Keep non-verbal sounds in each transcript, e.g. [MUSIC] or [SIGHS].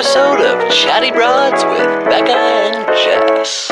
episode of Chatty Broads with Becca and Jess.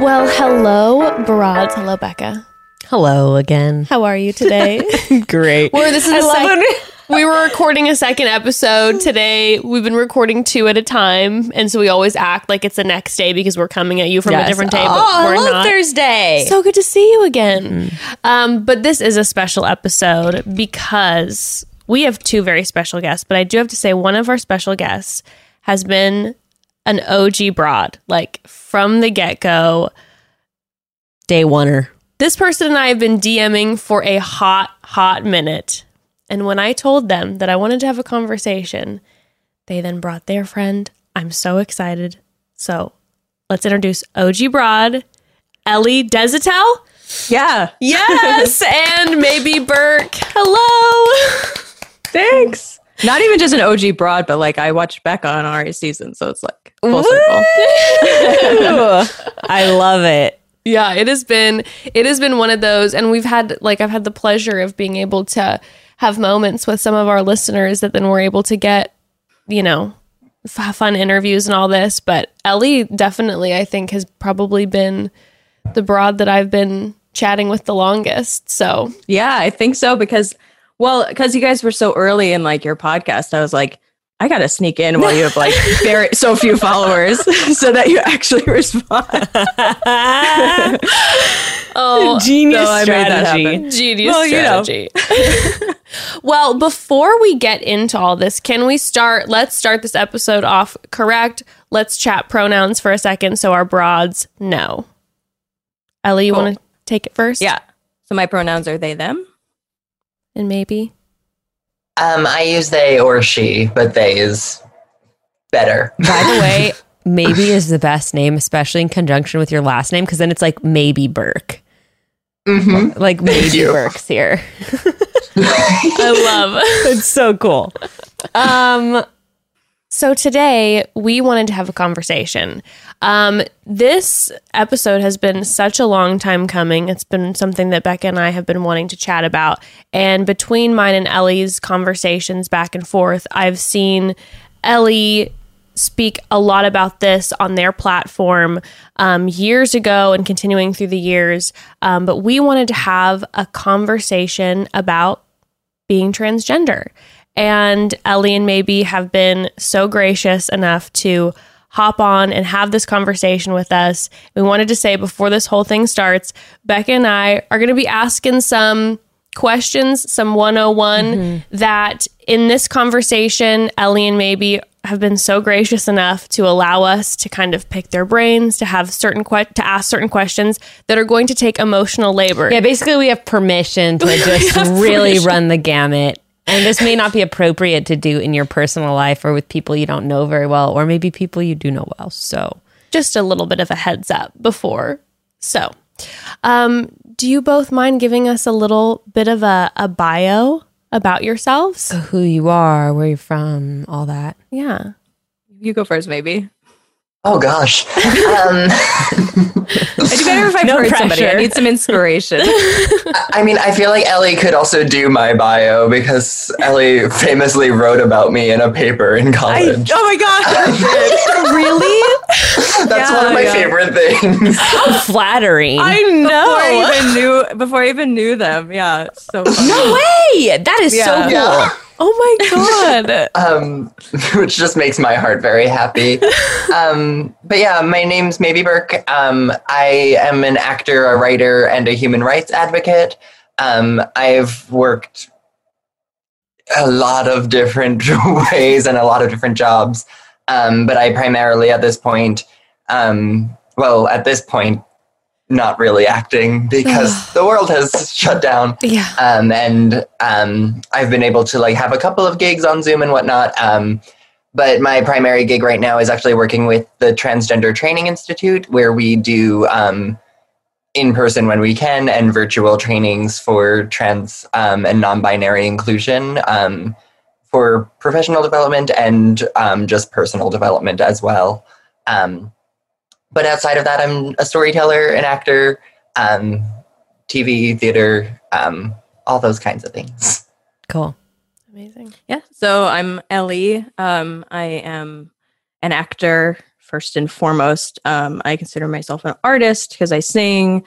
Well, hello, broads. Hello, Becca. Hello again. How are you today? [LAUGHS] Great. Well, this is I the love sec- when- we were recording a second episode today. We've been recording two at a time, and so we always act like it's the next day because we're coming at you from a different day, but Oh, we're love not. Thursday. So good to see you again. Um, but this is a special episode because we have two very special guests. But I do have to say, one of our special guests has been an OG broad, like from the get go. Day oneer. This person and I have been DMing for a hot, hot minute. And when I told them that I wanted to have a conversation, they then brought their friend. I'm so excited. So let's introduce OG Broad, Ellie Desautels. Yeah. Yes, [LAUGHS] and maybe Burke. Hello. Thanks. Not even just an OG broad, but like I watched Becca on Ari season, so it's like full Woo! circle. [LAUGHS] I love it. Yeah, it has been it has been one of those and we've had like I've had the pleasure of being able to have moments with some of our listeners that then we're able to get, you know, f- fun interviews and all this, but Ellie definitely I think has probably been the broad that I've been chatting with the longest. So, Yeah, I think so because well, because you guys were so early in like your podcast, I was like, I gotta sneak in while you have like [LAUGHS] very so few followers [LAUGHS] so that you actually respond. [LAUGHS] oh, Genius So I made that strategy. Genius Well, you know. strategy. well, before we get into all this, can we start? Let's start this episode off correct. Let's chat pronouns for a second so our broads know. Ellie, you Cool. want to take it first? yeah. So my pronouns are they them. And maybe. Um, I use they or she, but they is better. [LAUGHS] By the way, maybe is the best name, especially in conjunction with your last name, because then it's like maybe Burke. Mm-hmm. Like maybe you. Burke's here. [LAUGHS] [LAUGHS] I love. It's so cool. Um, so today we wanted to have a conversation. Um, this episode has been such a long time coming. It's been something that Becca and I have been wanting to chat about. And between mine and Ellie's conversations back and forth, I've seen Ellie speak a lot about this on their platform um, years ago and continuing through the years. Um, but we wanted to have a conversation about being transgender. And Ellie and Maybe have been so gracious enough to hop on and have this conversation with us. We wanted to say before this whole thing starts, Becca and I are going to be asking some questions, some 101 mm-hmm. that in this conversation, Ellie and Maybe have been so gracious enough to allow us to kind of pick their brains, to have certain que- to ask certain questions that are going to take emotional labor. Yeah, basically, we have permission to [LAUGHS] just really permission. run the gamut. And this may not be appropriate to do in your personal life or with people you don't know very well, or maybe people you do know well. So, just a little bit of a heads up before. So, um, do you both mind giving us a little bit of a, a bio about yourselves? who you are, where you're from, all that. Yeah. You go first, maybe. Oh gosh. Um, [LAUGHS] I do better if I've No heard somebody. I need some inspiration. [LAUGHS] I mean, I feel like Ellie could also do my bio because Ellie famously wrote about me in a paper in I, college. oh my gosh. [LAUGHS] really? That's one of my yeah. favorite things. How flattering. I Before know. I even knew before I even knew them. Yeah. So funny. no way. That is so Yeah. cool. Oh my god. [LAUGHS] um, [LAUGHS] which just makes my heart very happy. [LAUGHS] Um, but yeah, my name's Maybe Burke. Um, I am an actor, a writer, and a human rights advocate. Um, I've worked a lot of different ways and a lot of different jobs. Um, but I primarily, at this point, um, well, at this point, not really acting because [SIGHS] the world has shut down yeah. um, and um, I've been able to like have a couple of gigs on Zoom and whatnot. Um, but my primary gig right now is actually working with the Transgender Training Institute, where we do um, in person when we can and virtual trainings for trans um, and non-binary inclusion um, for professional development and um, just personal development as well. Um, but outside of that, I'm a storyteller, an actor, um, TV, theater, um, all those kinds of things. Cool. Amazing. Yeah. So I'm Ellie. Um, I am an actor first and foremost. Um, I consider myself an artist because I sing,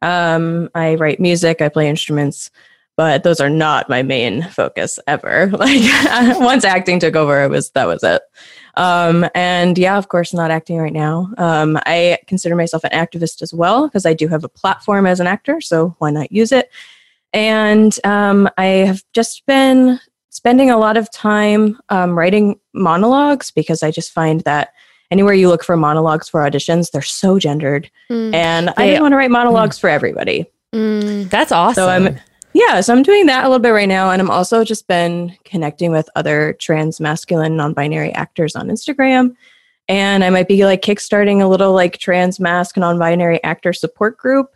um, I write music, I play instruments, but those are not my main focus ever. [LAUGHS] Like [LAUGHS] once acting took over, it was that was it. Um, and yeah, of course, not acting right now. Um, I consider myself an activist as well because I do have a platform as an actor, so why not use it? And um, I have just been spending a lot of time um, writing monologues because I just find that anywhere you look for monologues for auditions, they're so gendered. Mm. And I just want to write monologues for everybody. Mm. That's awesome. So I'm yeah, so I'm doing that a little bit right now, and I'm also just been connecting with other trans masculine non-binary actors on Instagram, and I might be like kickstarting a little like trans mask non-binary actor support group,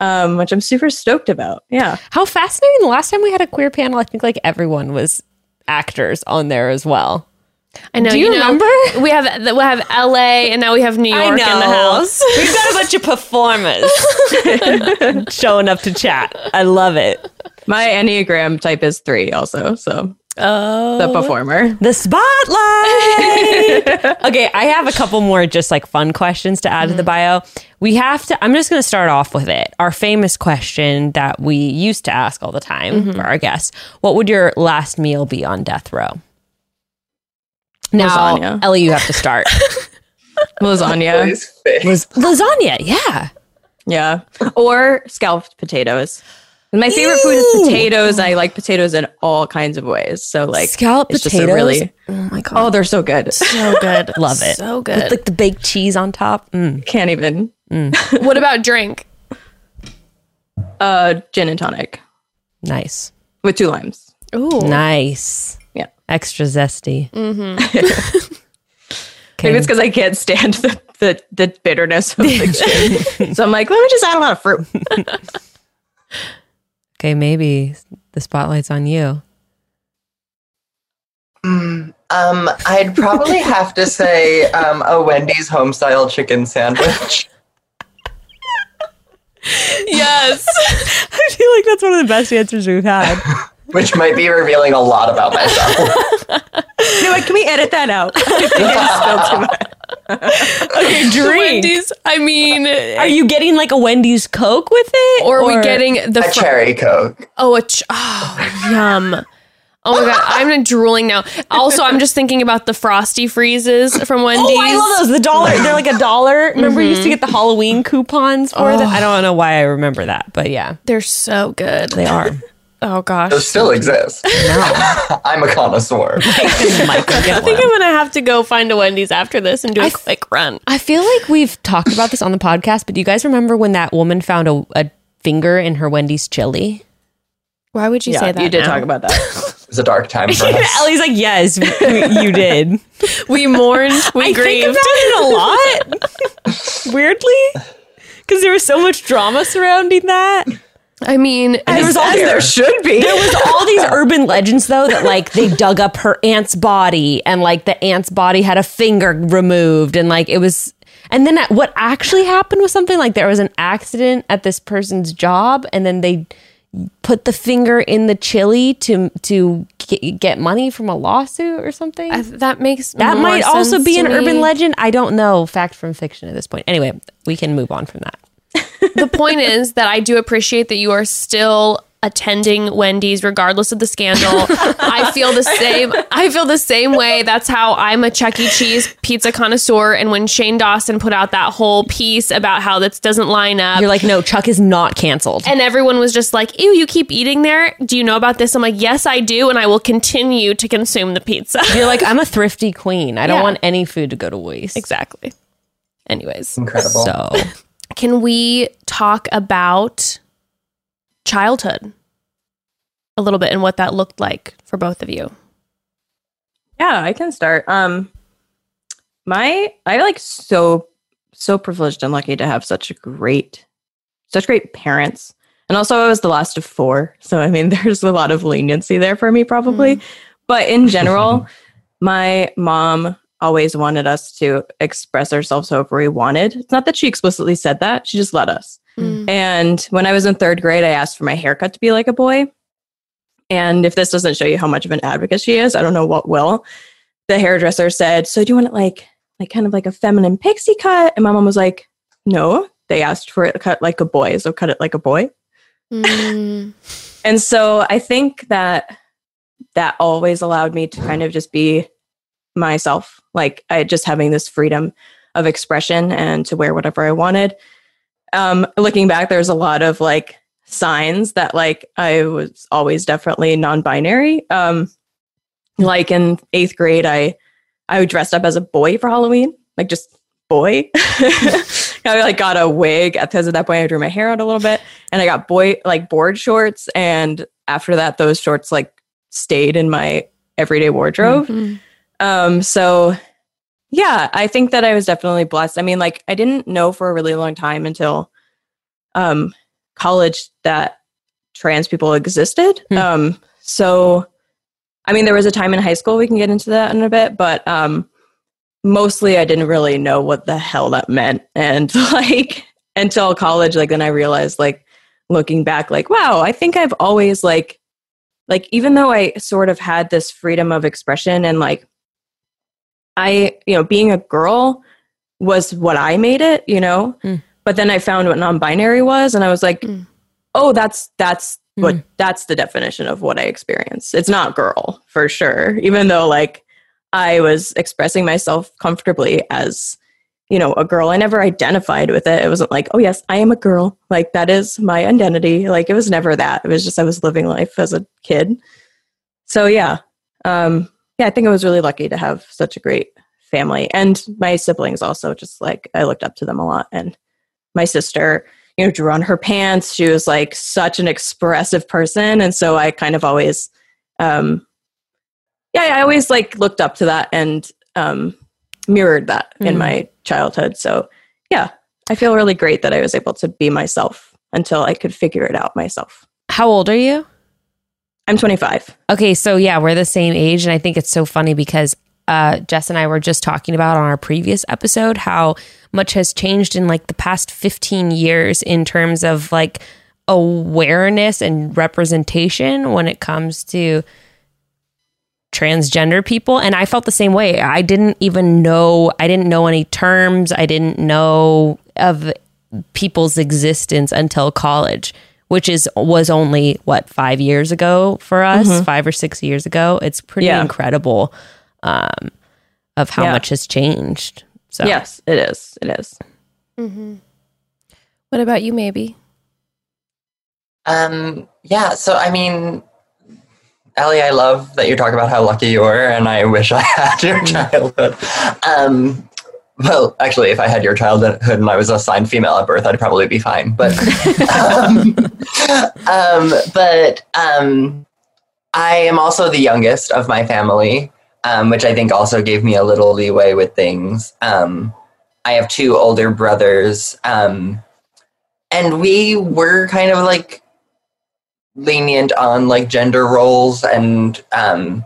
um, which I'm super stoked about. Yeah, How fascinating. The last time we had a queer panel, I think like everyone was actors on there as well. I know. Do you know, remember? We have we have LA and now we have New York in the house. We've got a bunch of performers [LAUGHS] [LAUGHS] showing up to chat. I love it. My enneagram type is three, also, so Oh, the performer. The spotlight. [LAUGHS] okay, I have a couple more just like fun questions to add to the mm-hmm. bio. We have to, I'm just going to start off with it. Our famous question that we used to ask all the time mm-hmm. for our guests What would your last meal be on death row? Now, Lasagna. Ellie, you have to start. [LAUGHS] Lasagna, His face. Was lasagna, yeah. yeah, or scalloped potatoes. My favorite food is potatoes. I like potatoes in all kinds of ways. So like Scalloped it's potatoes. really oh my god, oh, they're so good. so good. [LAUGHS] love it. So With good. like the baked cheese on top. Mm. Can't even. [LAUGHS] what about drink? Uh, gin and tonic Nice, with two limes. Ooh. nice. Yeah. extra zesty. [LAUGHS] Maybe it's because I can't stand the, the, the bitterness of the gin. so I'm like, let me just add a lot of fruit. Okay, maybe the spotlight's on you. Um, I'd probably have to say um, a Wendy's home style chicken sandwich. [LAUGHS] Yes. [LAUGHS] I feel like that's one of the best answers we've had. [LAUGHS] which might be revealing a lot about myself. [LAUGHS] Anyway, like, can we edit that out? I think I just spilled too much. [LAUGHS] okay, drink. Wendy's. I mean, Are you getting like a Wendy's Coke with it? or are we getting the a fr- cherry coke. Oh, a ch- oh, yum. Oh my god, I'm drooling now. Also, I'm just thinking about the frosty freezes from Wendy's. Oh, I love those. The dollar, they're like a dollar. Remember, we used to mm-hmm. get the Halloween coupons for them. Oh. I don't know why I remember that, but yeah, They're so good. they are. [LAUGHS] Oh gosh. Those still exist. [LAUGHS] No, [LAUGHS] I'm a connoisseur. [LAUGHS] I think I'm gonna have to go find a Wendy's after this and do a I- quick run. I feel like we've talked about this on the podcast, but do you guys remember when that woman found a, a finger in her Wendy's chili? Why would you Yeah, say that? you did now? talk about that. It's a dark time for us. Ellie's like, yes, we- you did. We mourned. We I think grieved. about it a lot, weirdly, because there was so much drama surrounding that. I mean, And there was all As there should be. there was all these [LAUGHS] urban legends though that like they dug up her aunt's body and like the aunt's body had a finger removed and like it was and then what actually happened was something like there was an accident at this person's job and then they put the finger in the chili to to ge- get money from a lawsuit or something. I- that makes that might also be an urban legend. I don't know fact from fiction at this point. Anyway, we can move on from that. The point is that I do appreciate that you are still attending Wendy's regardless of the scandal. I feel the same. I feel the same way. That's how I'm a Chuck E. Cheese pizza connoisseur. And when Shane Dawson put out that whole piece about how this doesn't line up. You're like, no, Chuck is not canceled. and everyone was just like, ew, you keep eating there? Do you know about this? I'm like, yes, I do. And I will continue to consume the pizza. [LAUGHS] You're like, I'm a thrifty queen. I don't Yeah. want any food to go to waste. exactly. Anyways, Incredible. So can we talk about childhood a little bit and what that looked like for both of you? Yeah, I can start. Um my I like so so privileged and lucky to have such a great such great parents. And also I was the last of four. So I mean [LAUGHS] there's a lot of leniency there for me probably. But in general, [LAUGHS] my mom always wanted us to express ourselves however we wanted. It's not that she explicitly said that, she just let us. Mm. And when I was in third grade, I asked for my haircut to be like a boy. And if this doesn't show you how much of an advocate she is, I don't know what will. The hairdresser said, "So do you want it like like kind of like a feminine pixie cut?" And my mom was like, "No." They asked for it cut like a boy, so cut it like a boy. Mm. [LAUGHS] And so I think that that always allowed me to kind of just be myself. Like I just having this freedom of expression and to wear whatever I wanted. Um, looking back, there's a lot of like signs that like I was always definitely non-binary. Um, like in eighth grade, I I dressed up as a boy for Halloween, like just boy. [LAUGHS] I like got a wig because at that point I drew my hair out a little bit, and I got boy like board shorts. And after that, those shorts like stayed in my everyday wardrobe. Mhm. Um, so yeah, I think that I was definitely blessed. I mean, like I didn't know for a really long time until um college that trans people existed. Hmm. Um, so I mean, there was a time in high school we can get into that in a bit, but um mostly I didn't really know what the hell that meant. [LAUGHS] And like until college, like then I realized like looking back, like, wow, I think I've always like like even though I sort of had this freedom of expression and like I, you know, being a girl was what I made it, you know. Mm. But then I found what non-binary was and I was like, Mm. "Oh, that's that's what Mm. that's the definition of what I experience. It's not girl for sure, even though like I was expressing myself comfortably as you know, a girl. I never identified with it. It wasn't like, oh, yes, I am a girl. Like, that is my identity. Like, it was never that. It was just I was living life as a kid. So, yeah. Um, yeah, I think I was really lucky to have such a great family. And my siblings also, just like, I looked up to them a lot. And my sister, you know, drew on her pants. She was like such an expressive person. And so I kind of always, um, yeah, I always like looked up to that and, um, mirrored that in Mhm. my childhood. So, yeah, I feel really great that I was able to be myself until I could figure it out myself. How old are you? I'm 25. Okay, so yeah, we're the same age, and I think it's so funny because uh, Jess and I were just talking about on our previous episode how much has changed in like the past 15 years in terms of like awareness and representation when it comes to transgender people and I felt the same way. I didn't even know I didn't know any terms. I didn't know of people's existence until college, which is was only what 5 years ago for us, 5 or 6 years ago. It's pretty Yeah. incredible um of how Yeah. much has changed. So Yes, it is. It is. Mhm. What about you, maybe? Um, yeah, so I mean, Ellie, I love that you talk about how lucky you were, and I wish I [LAUGHS] had your childhood. Um, well, actually, if I had your childhood and I was assigned female at birth, I'd probably be fine. But, um, [LAUGHS] [LAUGHS] um, but um, I am also the youngest of my family, um, which I think also gave me a little leeway with things. Um, I have two older brothers, um, and we were kind of like lenient on like gender roles and um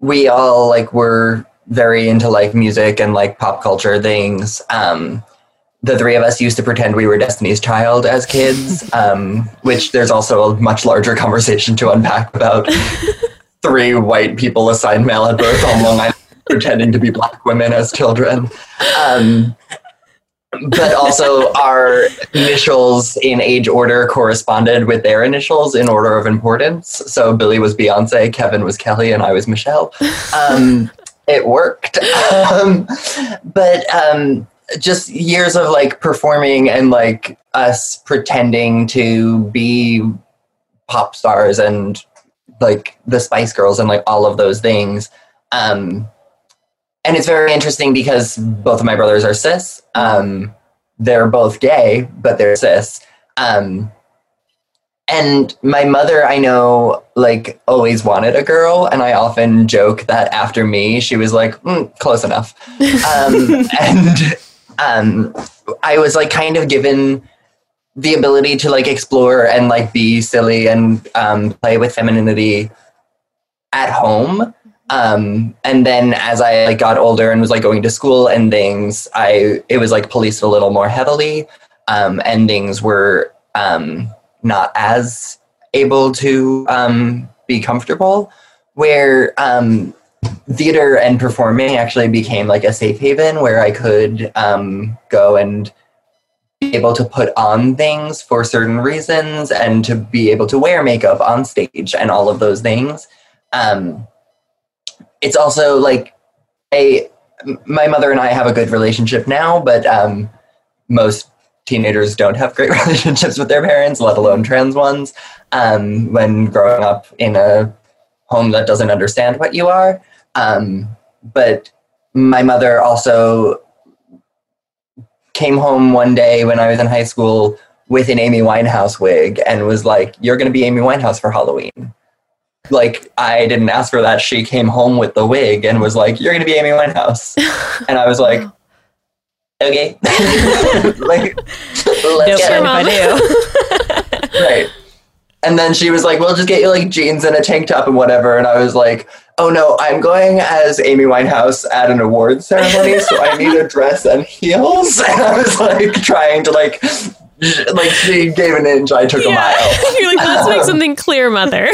we all like were very into like music and like pop culture things um the three of us used to pretend we were destiny's child as kids [LAUGHS] um which there's also a much larger conversation to unpack about [LAUGHS] three white people assigned male at birth on long island [LAUGHS] pretending to be black women as children um but also our initials in age order corresponded with their initials in order of importance. So Billy was Beyonce, Kevin was Kelly, and I was Michelle. Um, it worked. [LAUGHS] Um, but um, just years of like performing and like us pretending to be pop stars and like the Spice Girls and like all of those things. Um, and it's very interesting because both of my brothers are cis. Um, they're both gay, but they're cis. Um, and my mother, I know, like always wanted a girl, and I often joke that after me, she was like, "Mm, "Close enough," [LAUGHS] um, and um, I was like kind of given the ability to like explore and like be silly and um, play with femininity at home. Um and then as i like got older and was like going to school and things i it was like policed a little more heavily. Um, endings were um, not as able to um, be comfortable. Where um, theater and performing actually became like a safe haven where I could um, go and be able to put on things for certain reasons and to be able to wear makeup on stage and all of those things. Um, it's also like a my mother and I have a good relationship now, but um, most teenagers don't have great [LAUGHS] relationships with their parents, let alone trans ones. Um, when growing up in a home that doesn't understand what you are, um, but my mother also came home one day when I was in high school with an Amy Winehouse wig and was like, You're going to be Amy Winehouse for Halloween. Like, I didn't ask for that. She came home with the wig and was like, You're going to be Amy Winehouse. [LAUGHS] And I was like, Okay. [LAUGHS] like, let's get care Mom. if I do. right. And then she was like, "We'll just get you like jeans and a tank top and whatever." And I was like, "Oh no, I'm going as Amy Winehouse at an award ceremony, so I need a dress and heels." [LAUGHS] And I was like trying to like, like she gave an inch, I took a mile. [LAUGHS] You're like, let's make something clear, mother.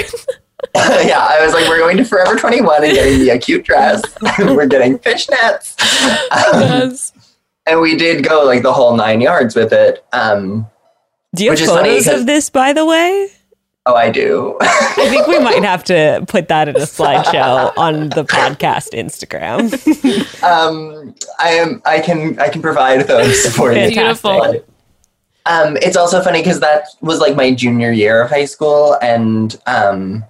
yeah, I was like, "We're going to Forever 21 and getting me a cute dress. We're getting fishnets." Um, yes. And we did go like the whole nine yards with it. Um, Do you have funny of this, by the way? oh, I do. I think we might have to put that in a [LAUGHS] slideshow on the podcast Instagram. [LAUGHS] um, I am. I can. I can provide those [LAUGHS] for you. Beautiful. Um, it's also funny because that was like my junior year of high school, and um,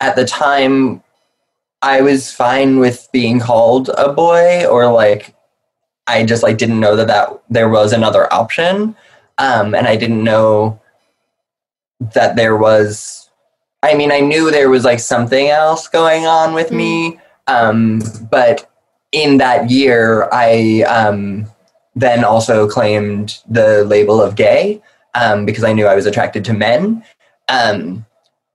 at the time, I was fine with being called a boy, or like I just like didn't know that that there was another option, um, and I didn't know that there was. I mean, I knew there was like something else going on with me, um, but in that year, I um, then also claimed the label of gay um, because I knew I was attracted to men. Um,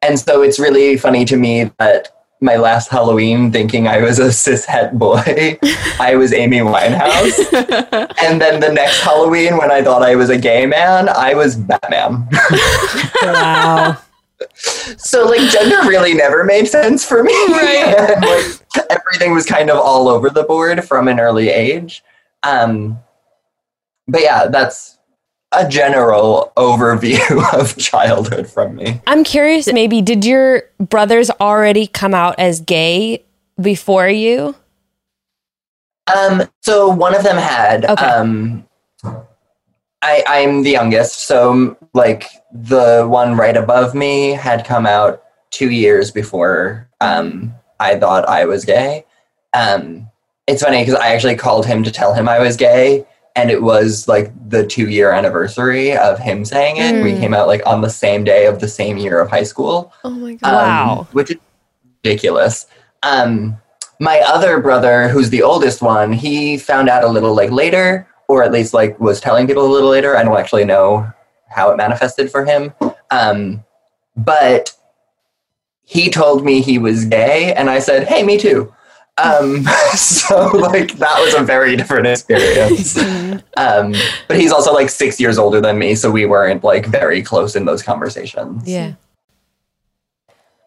and so it's really funny to me that my last Halloween, thinking I was a cishet boy, [LAUGHS] I was Amy Winehouse. [LAUGHS] and then the next Halloween, when I thought I was a gay man, I was Batman. wow. [LAUGHS] so like gender really never made sense for me. Right. and, like everything was kind of all over the board from an early age. Um, but yeah, that's a general overview [LAUGHS] of childhood from me. I'm curious, maybe, did your brothers already come out as gay before you? Um, so one of them had. Okay. Um, I I'm the youngest, so like the one right above me had come out two years before um, I thought I was gay. Um, it's funny because I actually called him to tell him I was gay, and it was like the two year anniversary of him saying it. We Mm. came out like on the same day of the same year of high school. Oh my god. Um, Wow. Which is ridiculous. Um, my other brother, who's the oldest one, he found out a little like later, or at least like was telling people a little later. I don't actually know how it manifested for him. Um, but he told me he was gay, and I said, "Hey, me too." Um, [LAUGHS] so like that was a very different experience. [LAUGHS] Um, but he's also like six years older than me, so we weren't like very close in those conversations. Yeah.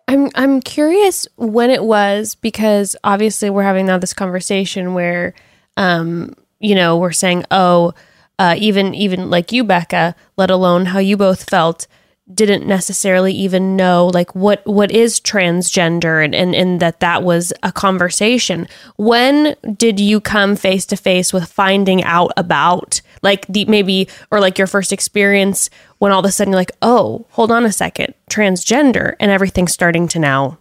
I'm I'm curious when it was because obviously we're having now this conversation where um you know we're saying oh uh even even like you Becca let alone how you both felt didn't necessarily even know like what what is transgender and and, and that that was a conversation. When did you come face to face with finding out about like the maybe or like your first experience when all of a sudden you're like oh hold on a second transgender and everything's starting to now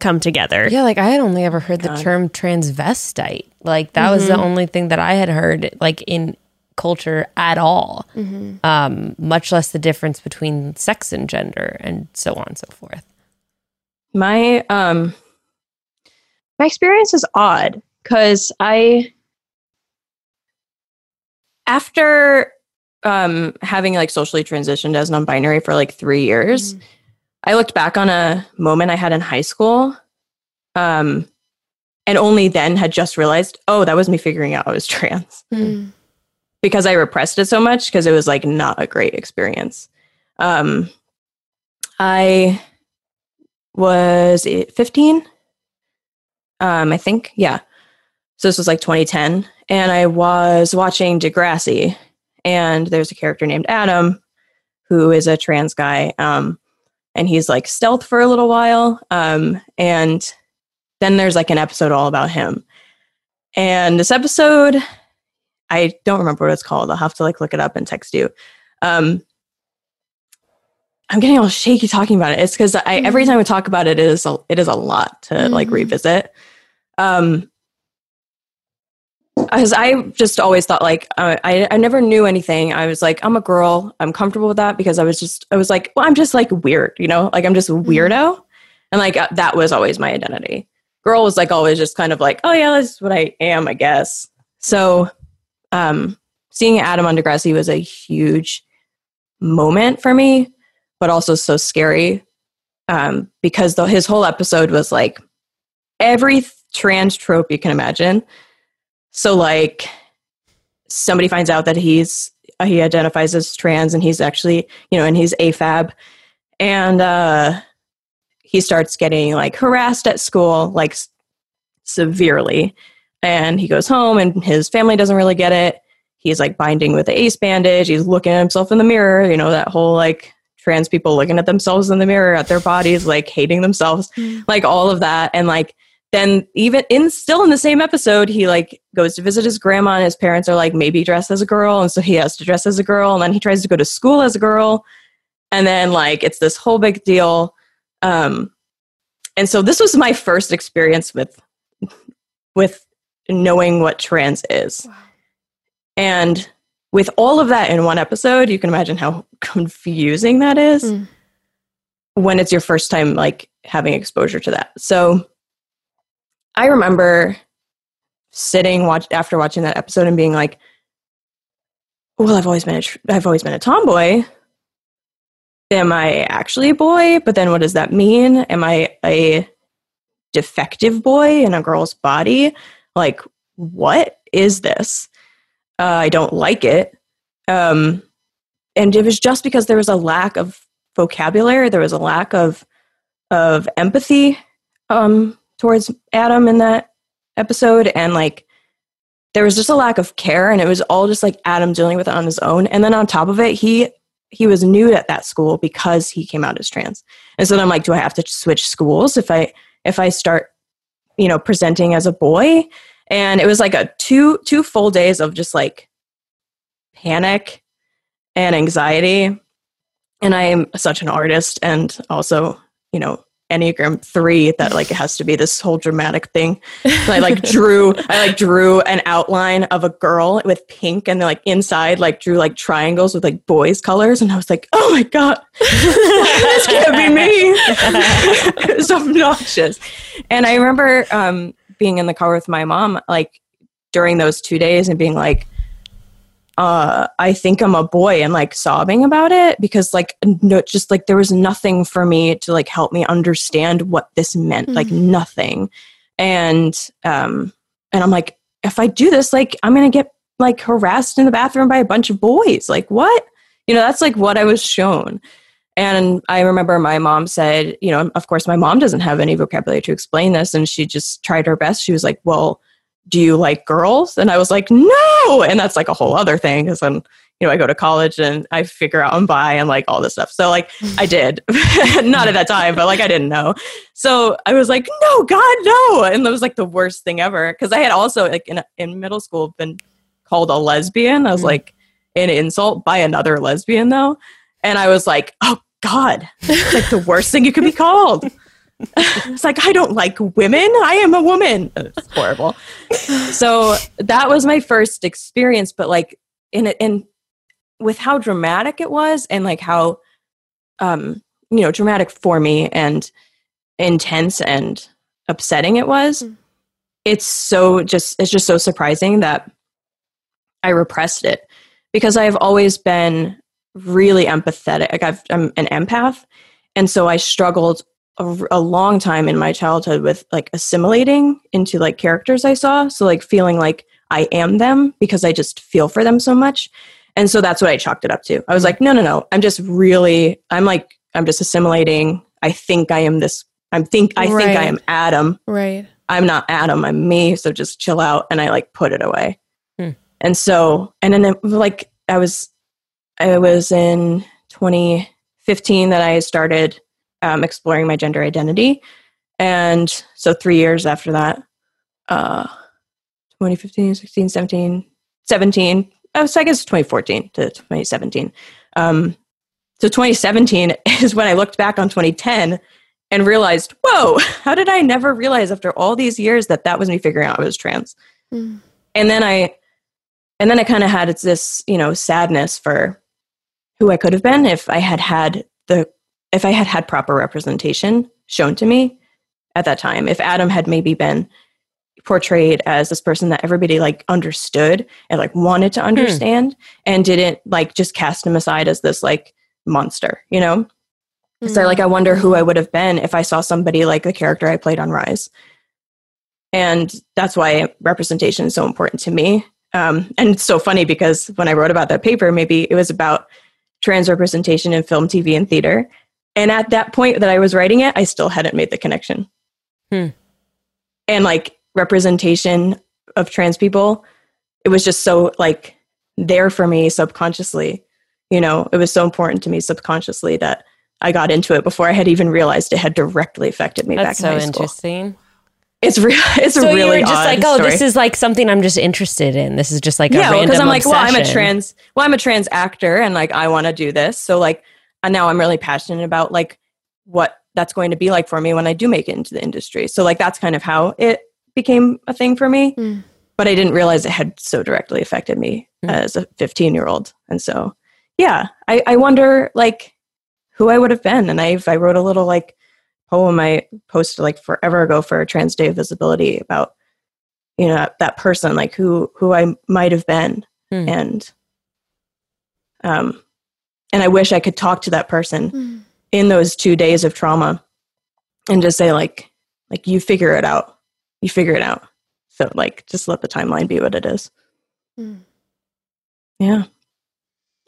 come together? Yeah, like I had only ever heard the term transvestite. Like that was the mm-hmm. only thing that I had heard like in culture at all. Um, much less the difference between sex and gender and so on and so forth. my um my experience is odd because i after um having like socially transitioned as non-binary for like three years i looked back on a moment i had in high school um and only then had just realized oh that was me figuring out i was trans Mm. Because I repressed it so much because it was like not a great experience. Um, I was 15, um, I think, yeah. So this was like 2010, and I was watching Degrassi, and there's a character named Adam who is a trans guy, um, and he's like stealth for a little while, um, and then there's like an episode all about him. And this episode, I don't remember what it's called. I'll have to like look it up and text you. Um, I'm getting all shaky talking about it. It's because I every time we talk about it, it is a, it is a lot to like Mhm. revisit. Um, as I just always thought like uh, I I never knew anything. I was like I'm a girl. I'm comfortable with that because I was just I was like well I'm just like weird, you know, like I'm just a weirdo, and like uh, that was always my identity. Girl was like always just kind of like oh yeah that's what I am I guess. So, um, seeing Adam on Degrassi was a huge moment for me, but also so scary um, because the, his whole episode was like every trans trope you can imagine. So, like, somebody finds out that he's uh, he identifies as trans and he's actually you know and he's AFAB, and uh, he starts getting like harassed at school like severely, and he goes home and his family doesn't really get it. He's like binding with the ace bandage. He's looking at himself in the mirror. You know that whole like trans people looking at themselves in the mirror at their bodies, like hating themselves, like all of that, and like then even in still in the same episode he like goes to visit his grandma and his parents are like maybe dressed as a girl and so he has to dress as a girl and then he tries to go to school as a girl and then like it's this whole big deal um and so this was my first experience with with knowing what trans is and with all of that in one episode you can imagine how [LAUGHS] confusing that is Mm. when it's your first time like having exposure to that so I remember sitting watch after watching that episode and being like, "Well, I've always been a tr- I've always been a tomboy. Am I actually a boy? But then, what does that mean? Am I a defective boy in a girl's body? Like, what is this? Uh, I don't like it. Um, and it was just because there was a lack of vocabulary. There was a lack of of empathy um, towards Adam in that episode, and like there was just a lack of care, and it was all just like Adam dealing with it on his own. And then on top of it, he he was new at that school because he came out as trans, and so then I'm like, do I have to switch schools if I if I start, you know, presenting as a boy? And it was like a two two full days of just like panic and anxiety. And I am such an artist, and also, you know, Enneagram three that like it has to be this whole dramatic thing. And I like [LAUGHS] drew I like drew an outline of a girl with pink and then like inside like drew like triangles with like boys colors and I was like, oh my god, this can't be me. [LAUGHS] it was obnoxious. And I remember um, being in the car with my mom like during those two days and being like, uh, I think I'm a boy and like sobbing about it because like no, just like there was nothing for me to like help me understand what this meant, like nothing. And um, and I'm like, if I do this, like I'm gonna get like harassed in the bathroom by a bunch of boys. Like what? You know, that's like what I was shown. And I remember my mom said, you know, of course, my mom doesn't have any vocabulary to explain this. And she just tried her best. She was like, well, do you like girls? And I was like, no. And that's like a whole other thing because then, you know, I go to college and I figure out I'm bi and like all this stuff. So like I [LAUGHS] did, [LAUGHS] not at that time, but like I didn't know. So I was like, no, God, no. And that was like the worst thing ever. Cause I had also like in, in middle school been called a lesbian. I was Mm. like an insult by another lesbian though. And I was like, oh God, like the worst thing you could be called. [LAUGHS] it's like I don't like women. I am a woman. It's horrible. so that was my first experience, but like in it and with how dramatic it was and like how um you know dramatic for me and intense and upsetting it was Mm. it's so just it's just so surprising that i repressed it because i've always been really empathetic like I've, i'm an empath and so i struggled a, a long time in my childhood with like assimilating into like characters i saw so like feeling like I am them because I just feel for them so much. And so that's what I chalked it up to. I was like, no, no, no. I'm just really, I'm like, I'm just assimilating. I think I am this. I'm think I think I am Adam. Right. I'm not Adam. I'm me. So just chill out. And I like put it away. Hmm. And so, and then like I was, I was in 2015 that I started um, exploring my gender identity. And so three years after that, uh, 2015, 16, 17, 17, oh, so I guess 2014 to 2017. Um, so 2017 [LAUGHS] is when I looked back on 2010 and realized, whoa, [LAUGHS] how did I never realize after all these years that that was me figuring out I was trans? Mm. And then I, and then I kind of had this, you know, sadness for who I could have been if I had had the, if I had had proper representation shown to me at that time. If Adam had maybe been portrayed as this person that everybody like understood and like wanted to understand and didn't like just cast him aside as this like monster, you know? So like I wonder who I would have been if I saw somebody like the character I played on Rise. And that's why representation is so important to me. Um, and it's so funny because when I wrote about that paper, maybe it was about trans representation in film, TV, and theater. And at that point that I was writing it, I still hadn't made the connection. Hmm. And like representation of trans people, it was just so like there for me subconsciously. You know, it was so important to me subconsciously that I got into it before I had even realized it had directly affected me That's back so in high school. interesting. It's real. [LAUGHS] It's So a really just like, oh, story. this is like something I'm just interested in. This is just like a yeah, because I'm like, well, I'm a trans, well, I'm a trans actor, and like I want to do this. So like, and now I'm really passionate about like what that's going to be like for me when I do make it into the industry. So like that's kind of how it became a thing for me. Mm. But I didn't realize it had so directly affected me Mm. as a 15 year old. And so, yeah, I, I wonder like who I would have been. And I I wrote a little like poem I posted like forever ago for Trans Day of Visibility about you know that, person like who who I might have been Hmm. and um and I wish I could talk to that person Mm. in those two days of trauma and just say like like you figure it out. You figure it out. So like just let the timeline be what it is. Mm. yeah.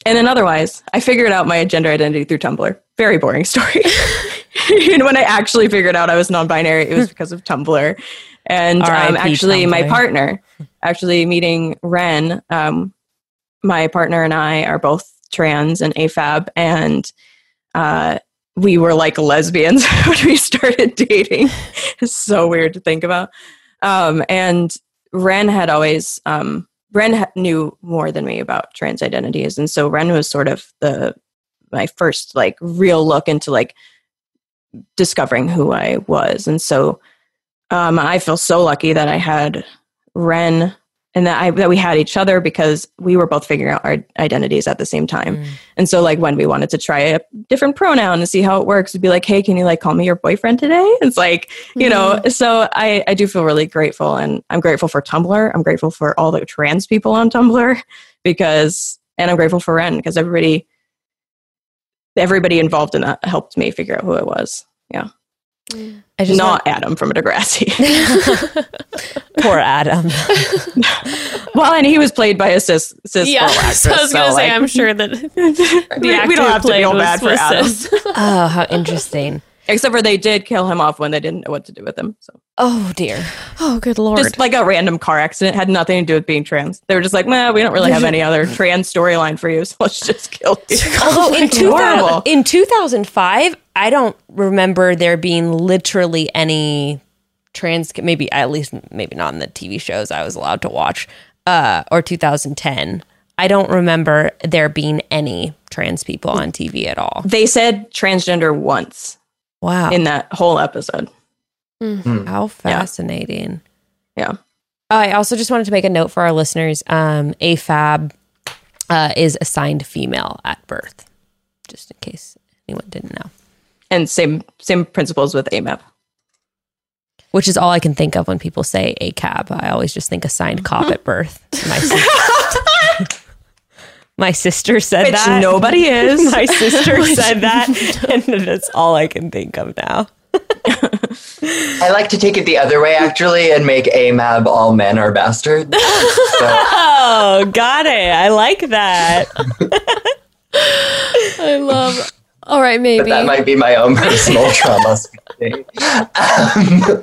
And then otherwise i figured out my gender identity through tumblr. Very boring story. [LAUGHS] And when i actually figured out i was non-binary it was [LAUGHS] because of tumblr. And um, actually my partner actually meeting Wren um, my partner and i are both trans and afab and uh, we were like lesbians [LAUGHS] when we started dating. it's so weird to think about. Um, and Wren had always, um, Wren ha- knew more than me about trans identities. And so Wren was sort of the, my first like real look into like discovering who I was. And so um, I feel so lucky that I had Wren and that I that we had each other because we were both figuring out our identities at the same time. Mm. And so like when we wanted to try a different pronoun and see how it works, we'd be like, "Hey, can you like call me your boyfriend today?" [LAUGHS] It's like, you know, so I I do feel really grateful and I'm grateful for Tumblr. I'm grateful for all the trans people on Tumblr [LAUGHS] because and I'm grateful for Wren because everybody everybody involved in that helped me figure out who I was. Yeah. I just Not Adam from Degrassi. [LAUGHS] [LAUGHS] poor Adam. [LAUGHS] well, and he was played by a cis cis Yeah, girl actress. so I was gonna so, say, like- I'm sure that we, the actor we don't have to played feel was- bad for was Adam. cis. oh, how interesting. Except for they did kill him off when they didn't know what to do with him. So Oh dear. Oh, good lord! just like a random car accident had nothing to do with being trans. They were just like, "Nah, we don't really have [LAUGHS] any other trans storyline for you, so let's just kill you." [LAUGHS] [LAUGHS] Although in, 2000, in 2005, I don't remember there being literally any trans, maybe at least maybe not in the TV shows I was allowed to watch, uh, or 2010. I don't remember there being any trans people on TV at all. They said transgender once Wow. in that whole episode. How fascinating. Yeah. I also just wanted to make a note for our listeners. Um, AFAB uh, is assigned female at birth, just in case anyone didn't know. And same same principles with AMAB. Which is all I can think of when people say ACAB. I always just think assigned cop at [LAUGHS] birth. [LAUGHS] My, sister said Which that. nobody is. [LAUGHS] My sister [LAUGHS] said that, [LAUGHS] and that's all I can think of now. I like to take it the other way actually and make AMAB all men are bastards. So, Oh, got it. I like that. I love. All right, but maybe. that might be my own personal trauma. Um,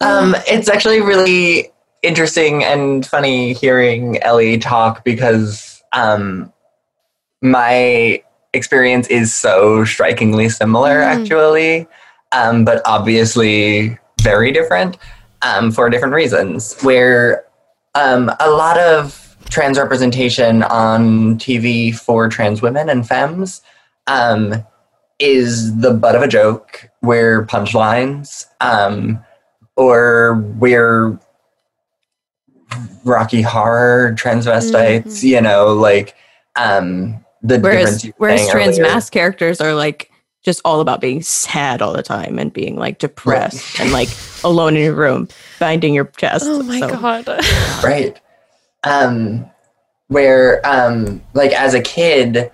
um, it's actually really interesting and funny hearing Ellie talk because um, my experience is so strikingly similar, actually, um, but obviously very different um, for different reasons. Where um, a lot of trans representation on TV for trans women and femmes um, is the butt of a joke, where punchlines, um, or where Rocky Horror transvestites, you know, like um, the Whereas difference. you were whereas saying trans earlier. mask characters are like just all about being sad all the time and being like depressed and like alone in your room, binding your chest. oh my So- god. [LAUGHS] right um where um like as a kid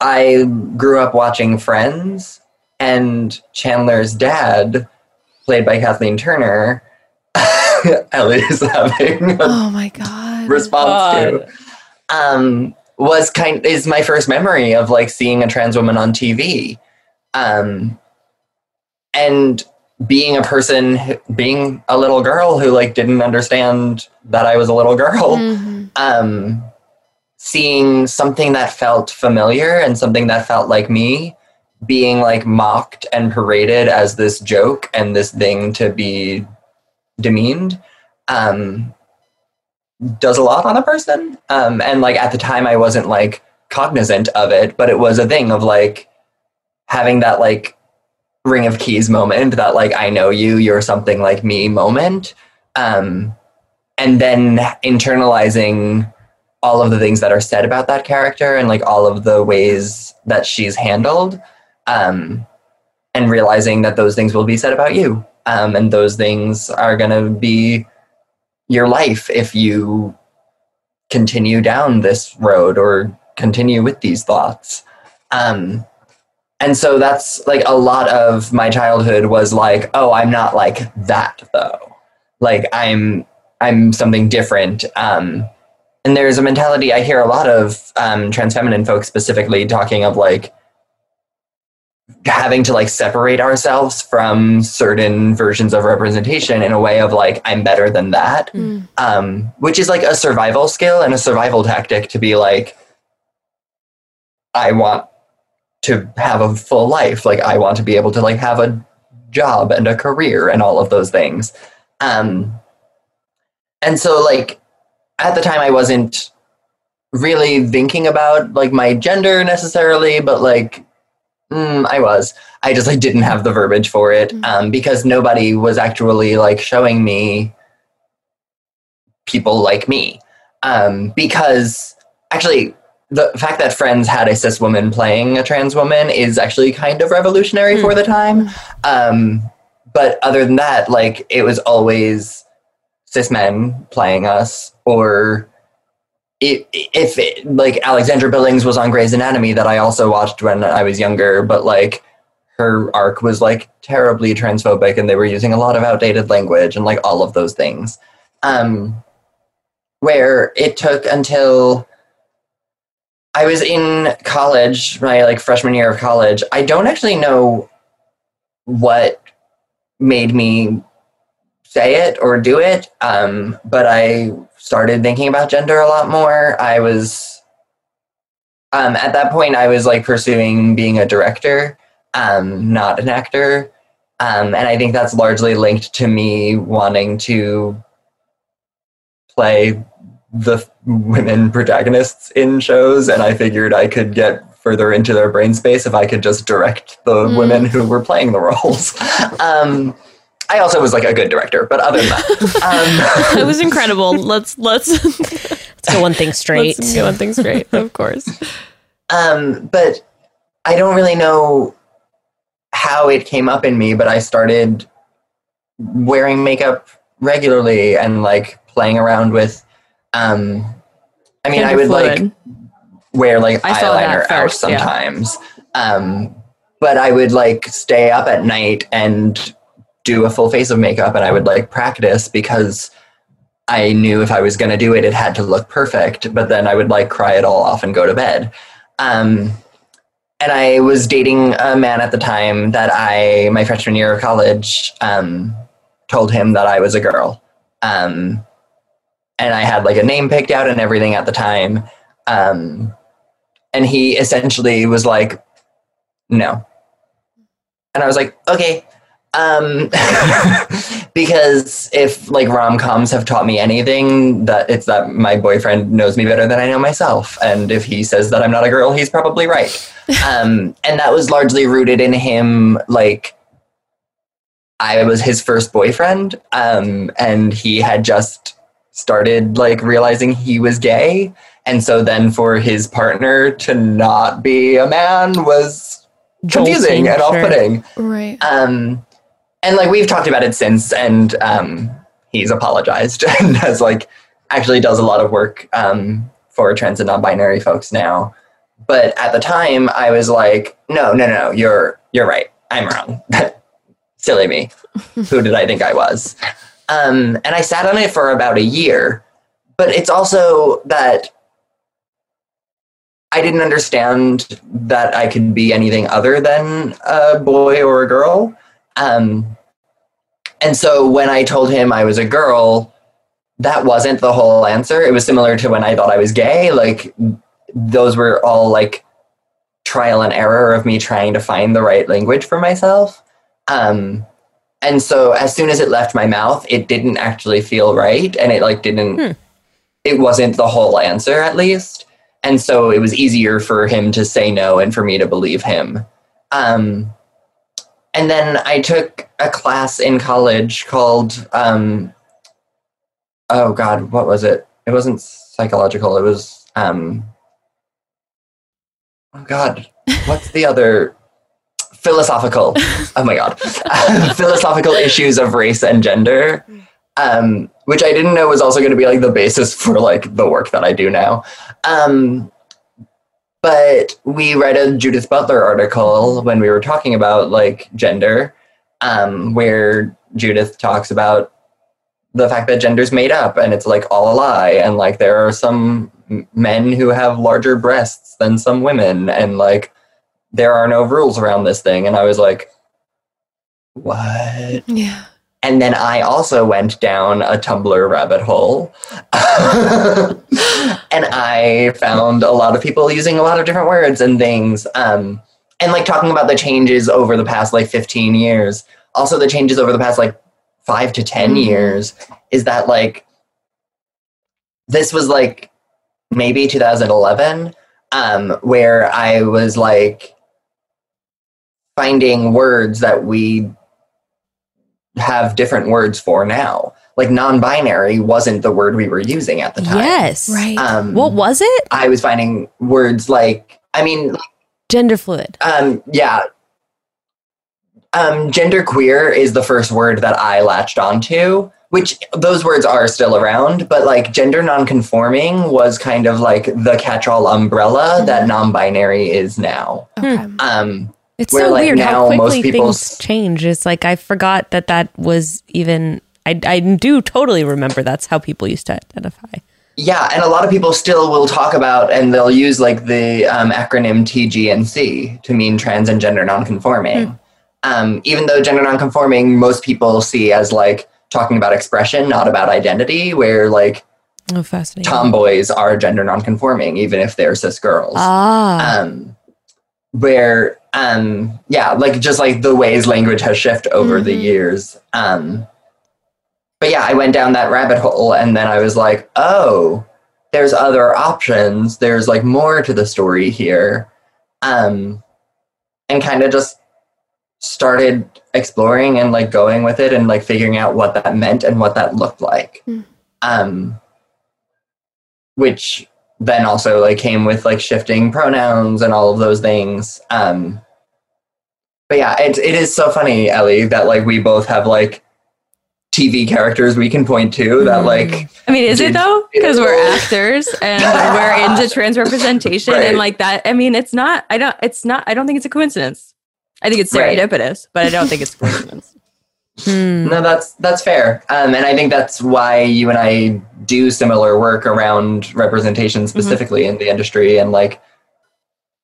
i grew up watching friends and chandler's dad played by kathleen turner [LAUGHS] ellie is having a Oh my god. response to um was kind is my first memory of like seeing a trans woman on tv um and being a person being a little girl who like didn't understand that i was a little girl Mhm. um seeing something that felt familiar and something that felt like me being like mocked and paraded as this joke and this thing to be demeaned um does a lot on a person. Um and like at the time i wasn't like cognizant of it but it was a thing of like having that like ring of keys moment that like i know you you're something like me moment. Um and then internalizing all of the things that are said about that character and like all of the ways that she's handled um and realizing that those things will be said about you um and those things are going to be your life if you continue down this road or continue with these thoughts. Um and so that's like a lot of my childhood was like oh i'm not like that though. Like i'm i'm something different. Um and there's a mentality i hear a lot of um trans feminine folks specifically talking of like having to like separate ourselves from certain versions of representation in a way of like i'm better than that Mm. um, which is like a survival skill and a survival tactic to be like, I want to have a full life. Like, I want to be able to like have a job and a career and all of those things. Um, and so, like, at the time, I wasn't really thinking about like my gender necessarily, but like, mm, I was. I just like didn't have the verbiage for it um, because nobody was actually like showing me people like me. Um, because actually, the fact that Friends had a cis woman playing a trans woman is actually kind of revolutionary for the time. Um, but other than that, like it was always cis men playing us, or i if it, like Alexandra Billings was on Grey's Anatomy that I also watched when I was younger, but like her arc was like terribly transphobic and they were using a lot of outdated language and like all of those things. Um, where it took until I was in college, my like freshman year of college. I don't actually know what made me say it or do it, um, but I started thinking about gender a lot more. I was um, at that point I was like pursuing being a director, um, not an actor, um, and I think that's largely linked to me wanting to play the women protagonists in shows and i figured i could get further into their brain space if i could just direct the Mm. women who were playing the roles [LAUGHS] um, i also was like a good director but other than that [LAUGHS] [LAUGHS] It was [LAUGHS] incredible. Let's let's Let's get one thing straight. let's get one thing straight. Of course. um, um, but i don't really know how it came up in me but i started wearing makeup regularly and like playing around with um, i mean i Gender would like wear like I saw that eyeliner out first, yeah. sometimes. Um, but I would like stay up at night and do a full face of makeup and I would like practice because I knew if I was going to do it, it had to look perfect. But then I would like cry it all off and go to bed. Um, and I was dating a man at the time that I, my freshman year of college, um, told him that I was a girl. Um, and I had like a name picked out and everything at the time. Um, and he essentially was like, no. And I was like, okay. Um, [LAUGHS] because if like rom coms have taught me anything, that it's that my boyfriend knows me better than I know myself. And if he says that I'm not a girl, he's probably right. [LAUGHS] Um, and that was largely rooted in him, like, I was his first boyfriend, um, and he had just started like realizing he was gay. And so then for his partner to not be a man was confusing Jolting, and off-putting. Right. Um, and like we've talked about it since, and um, he's apologized [LAUGHS] and has like actually does a lot of work um, for trans and non-binary folks now. But at the time, I was like, no, no, no, you're you're right. I'm wrong. [LAUGHS] Silly me. [LAUGHS] Who did I think I was? Um, and I sat on it for about a year. But it's also that I didn't understand that I could be anything other than a boy or a girl. Um, and so when I told him I was a girl, that wasn't the whole answer. It was similar to when I thought I was gay. Like, those were all like trial and error of me trying to find the right language for myself. Um, and so as soon as it left my mouth, it didn't actually feel right. And it like didn't, it wasn't the whole answer at least. And so it was easier for him to say no and for me to believe him. Um, and then I took a class in college called, um, oh God, what was it? It wasn't psychological. It was, um, oh God, what's the other? Philosophical. [LAUGHS] Oh my God. [LAUGHS] Philosophical issues of race and gender. Um, which I didn't know was also going to be like the basis for like the work that I do now. Um, but we read a Judith Butler article when we were talking about like gender, um, where Judith talks about the fact that gender's made up and it's like all a lie, and like there are some men who have larger breasts than some women, and like there are no rules around this thing. And I was like, what? Yeah. And then I also went down a Tumblr rabbit hole. [LAUGHS] and I found a lot of people using a lot of different words and things. Um, and like talking about the changes over the past like 15 years. Also, the changes over the past like five to 10 years is that like this was like maybe 2011, um, where I was like finding words that we have different words for now. Like non-binary wasn't the word we were using at the time. Yes. Right. Um, What was it? I was finding words like I mean, Gender fluid. um, yeah. Um, gender queer is the first word that I latched onto, which those words are still around, but like gender nonconforming was kind of like the catch-all umbrella that non-binary is now. Okay. Um, It's Where, so like, weird how quickly things change. It's like I forgot that that was even. I I do totally remember that's how people used to identify. Yeah, and a lot of people still will talk about and they'll use like the um, acronym TGNC to mean trans and gender nonconforming. Um, even though gender nonconforming, most people see as like talking about expression, not about identity, where like Oh, fascinating. tomboys are gender nonconforming, even if they're cis girls. Ah, Um, where, um, yeah, like just like the ways language has shifted over the years. Um, but yeah, I went down that rabbit hole and then I was like, oh, there's other options. There's like more to the story here. Um, and kind of just started exploring and like going with it and like figuring out what that meant and what that looked like. Mm. Um, which then also like came with like shifting pronouns and all of those things. Um, but yeah, it, it is so funny, Ellie, that like we both have like TV characters we can point to that like I mean, is it though? Because we're actors [LAUGHS] and we're into trans representation Right. and like that. I mean, it's not. I don't. It's not. I don't think it's a coincidence. I think it's Right. serendipitous, but I don't think it's coincidence. No, that's that's fair, um, and I think that's why you and I do similar work around representation, specifically in the industry, and like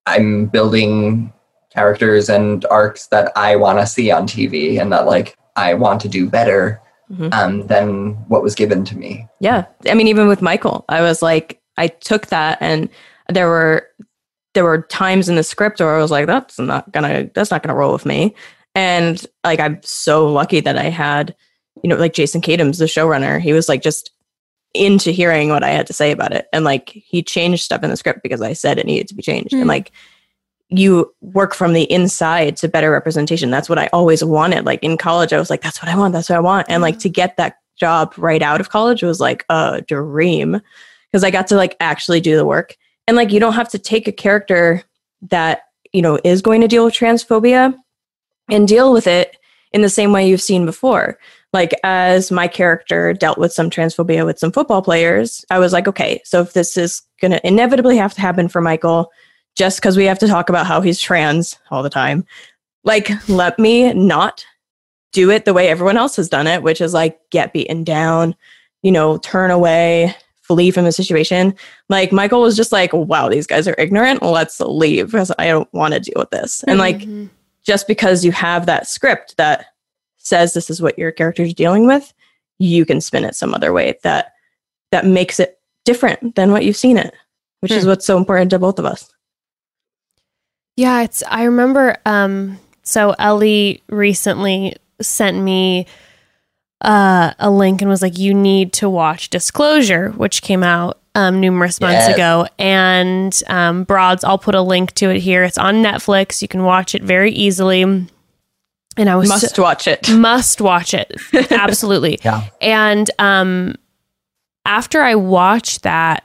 I'm building characters and arcs that I want to see on TV, and that like I want to do better Mhm. um, than what was given to me. Yeah. I mean, even with Michael, I was like, I took that and there were there were times in the script where I was like, that's not gonna that's not gonna roll with me. And like I'm so lucky that I had, you know, like Jason Katims, the showrunner, he was like just into hearing what I had to say about it. And like he changed stuff in the script because I said it needed to be changed. Hmm. And like you work from the inside to better representation. That's what I always wanted. Like in college, I was like, that's what I want. That's what I want. And like to get that job right out of college was like a dream because I got to like actually do the work. And like you don't have to take a character that, you know, is going to deal with transphobia and deal with it in the same way you've seen before. Like as my character dealt with some transphobia with some football players, I was like, okay, so if this is going to inevitably have to happen for Michael, just because we have to talk about how he's trans all the time, like let me not do it the way everyone else has done it, which is like get beaten down, you know, turn away, flee from the situation. Like Michael was just like, wow, these guys are ignorant. Let's leave because I don't want to deal with this. And like, Mhm. Just because you have that script that says this is what your character is dealing with, you can spin it some other way that that makes it different than what you've seen it, which is what's so important to both of us. Yeah, it's I remember um so Ellie recently sent me uh a link and was like you need to watch Disclosure which came out um numerous months Yes. ago and um Broads I'll put a link to it here. It's on Netflix. You can watch it very easily. And I was Must so- watch it. must watch it. [LAUGHS] Absolutely. Yeah. And um after I watched that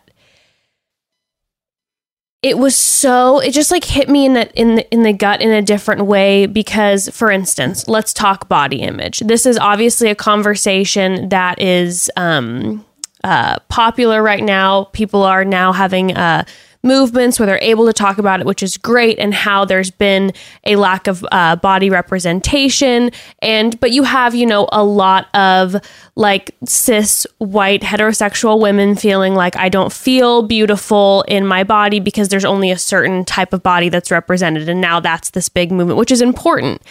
it was so it just like hit me in the in the in the gut in a different way because for instance, let's talk body image. This is obviously a conversation that is um uh, popular right now. People are now having uh, movements where they're able to talk about it, which is great, and how there's been a lack of uh, body representation. And but you have, you know, a lot of like cis white heterosexual women feeling like I don't feel beautiful in my body because there's only a certain type of body that's represented, and now that's this big movement, which is important.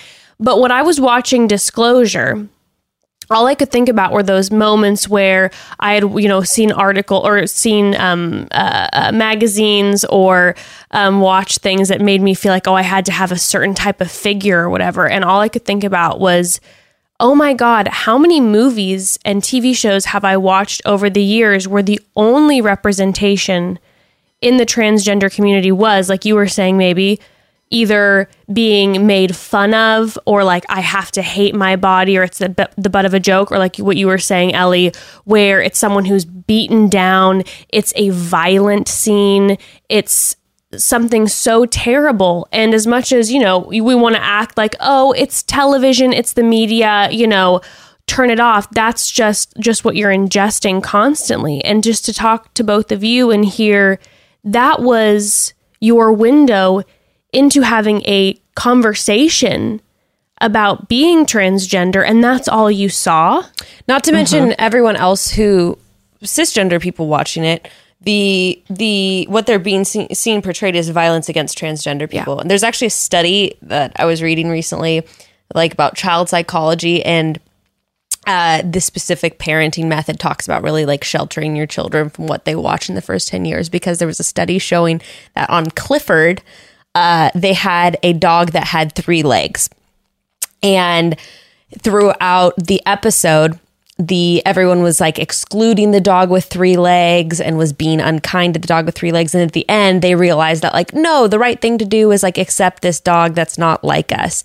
But when I was watching Disclosure, all I could think about were those moments where I had, you know, seen article or seen um, uh, uh, magazines or um, watched things that made me feel like, oh, I had to have a certain type of figure or whatever. And all I could think about was, oh my God, how many movies and TV shows have I watched over the years where the only representation in the transgender community was, like you were saying, maybe either being made fun of or like I have to hate my body or it's the, the butt of a joke or like what you were saying Ellie where it's someone who's beaten down it's a violent scene it's something so terrible. And as much as you know we want to act like oh it's television it's the media you know turn it off that's just just what you're ingesting constantly. And just to talk to both of you and hear that was your window into having a conversation about being transgender and that's all you saw Not to mention everyone else who cisgender people watching it. The the what they're being seen, seen portrayed as violence against transgender people. And there's actually a study that I was reading recently, like about child psychology and uh, this specific parenting method talks about really like sheltering your children from what they watch in the first 10 years because there was a study showing that on Clifford, uh, they had a dog that had three legs. And throughout the episode, the everyone was like excluding the dog with three legs and was being unkind to the dog with three legs. And at the end, they realized that like, no, the right thing to do is like accept this dog that's not like us.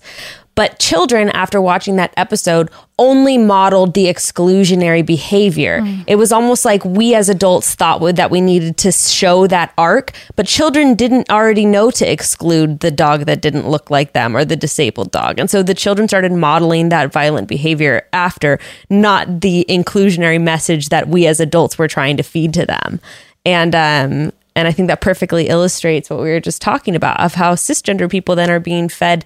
But children, after watching that episode, only modeled the exclusionary behavior. It was almost like we as adults thought would- that we needed to show that arc, but children didn't already know to exclude the dog that didn't look like them or the disabled dog. And so the children started modeling that violent behavior after, not the inclusionary message that we as adults were trying to feed to them. And um and I think that perfectly illustrates what we were just talking about of how cisgender people then are being fed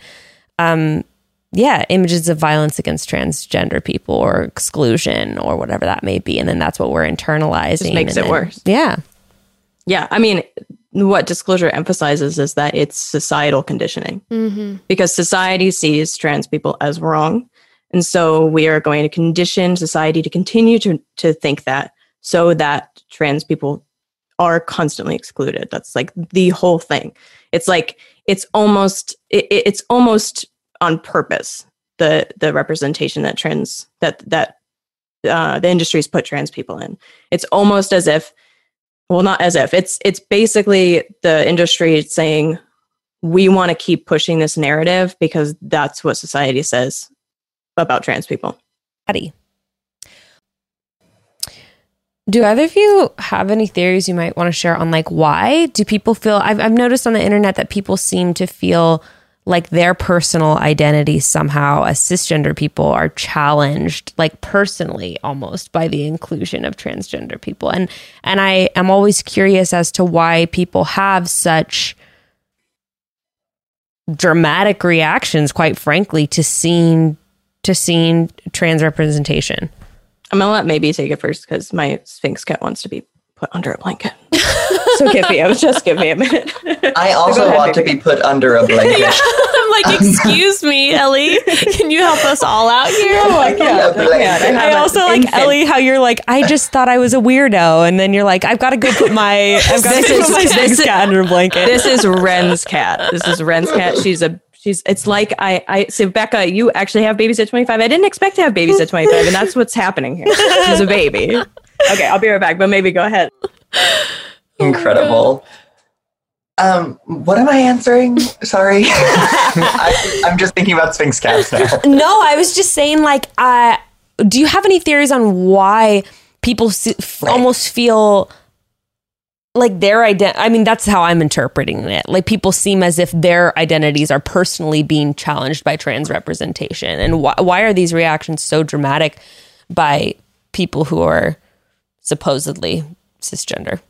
um, yeah, images of violence against transgender people or exclusion or whatever that may be, and then that's what we're internalizing. Just makes it then- worse. Yeah, Yeah, I mean, what disclosure emphasizes is that it's societal conditioning Mm-hmm. because society sees trans people as wrong. And so we are going to condition society to continue to, to think that so that trans people are constantly excluded. That's like the whole thing. It's like it's almost it- it's almost on purpose the the representation that trans that that uh, the industries put trans people in. It's almost as if well not as if it's it's basically the industry saying we want to keep pushing this narrative because that's what society says about trans people Patty. Do either of you have any theories you might want to share on like why do people feel? I've, I've noticed on the internet that people seem to feel like their personal identity somehow as cisgender people are challenged like personally almost by the inclusion of transgender people. And and I am always curious as to why people have such dramatic reactions quite frankly to seeing to seeing trans representation. I'm gonna let maybe take it first because my sphynx cat wants to be put under a blanket [LAUGHS] so give me a just give me a minute I also ahead, want to be put under a [LAUGHS] blanket. [LAUGHS] I'm like, excuse me, Ellie. Can you help us all out here? oh my god I can't. I, I also like infant. Ellie how you're like I just thought I was a weirdo and then you're like I've got to go put my I've got to This is- put my this is- cat under a blanket. this is Wren's cat this is Wren's cat she's a she's it's like i i so becca you actually have babies at 25 i didn't expect to have babies at 25 and that's what's happening here she's a baby okay i'll be right back but maybe go ahead [LAUGHS] Incredible. Um, what am I answering? Sorry, [LAUGHS] I, I'm just thinking about Sphynx cats now. [LAUGHS] no, I was just saying like uh do you have any theories on why people s- f- Right. almost feel like their ident I mean that's how I'm interpreting it. Like people seem as if their identities are personally being challenged by trans representation and why why are these reactions so dramatic by people who are supposedly cisgender?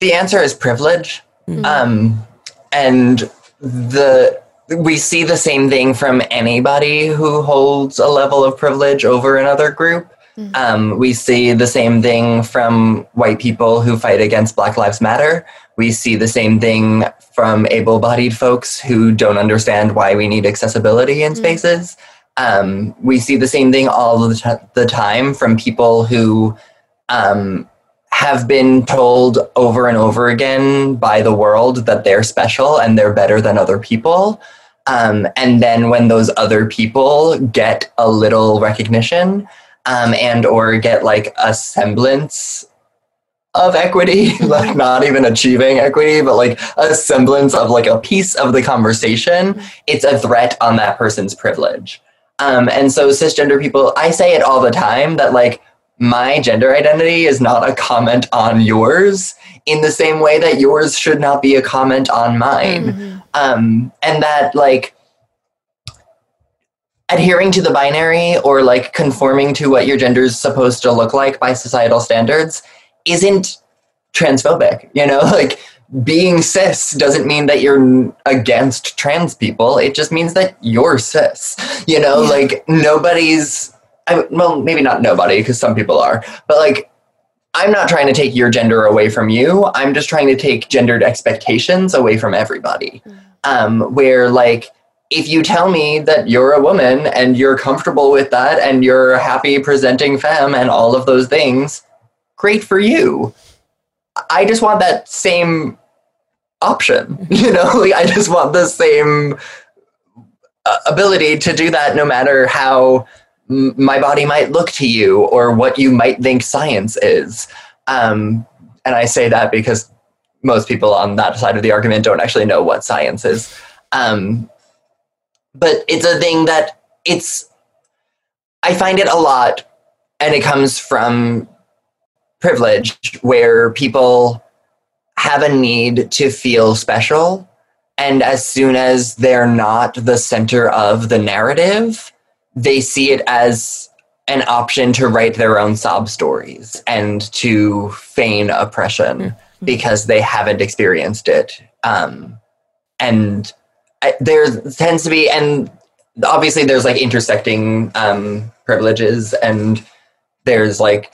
The answer is privilege. Um, and the we see the same thing from anybody who holds a level of privilege over another group. Um, we see the same thing from white people who fight against Black Lives Matter. We see the same thing from able bodied folks who don't understand why we need accessibility in spaces. Um, we see the same thing all the, t- the time from people who um, have been told over and over again by the world that they're special and they're better than other people. Um, and then when those other people get a little recognition um, and or get like a semblance of equity, [LAUGHS] like not even achieving equity, but like a semblance of like a piece of the conversation, it's a threat on that person's privilege. Um, and so cisgender people, I say it all the time that like my gender identity is not a comment on yours in the same way that yours should not be a comment on mine. Um, and that like adhering to the binary or like conforming to what your gender is supposed to look like by societal standards isn't transphobic. You know, [LAUGHS] like being cis doesn't mean that you're against trans people. It just means that you're cis. You know, like nobody's. I, well, maybe not nobody, because some people are, but like, I'm not trying to take your gender away from you. I'm just trying to take gendered expectations away from everybody. Um, where like, if you tell me that you're a woman and you're comfortable with that and you're happy presenting femme and all of those things, great for you. I just want that same option. [LAUGHS] You know, like I just want the same uh, ability to do that no matter how my body might look to you or what you might think science is. Um, and I say that because most people on that side of the argument don't actually know what science is. Um, but it's a thing that it's, I find it a lot, and it comes from privilege where people have a need to feel special. And as soon as they're not the center of the narrative, they see it as an option to write their own sob stories and to feign oppression because they haven't experienced it. Um, and I, there tends to be, and obviously there's like intersecting um, privileges, and there's like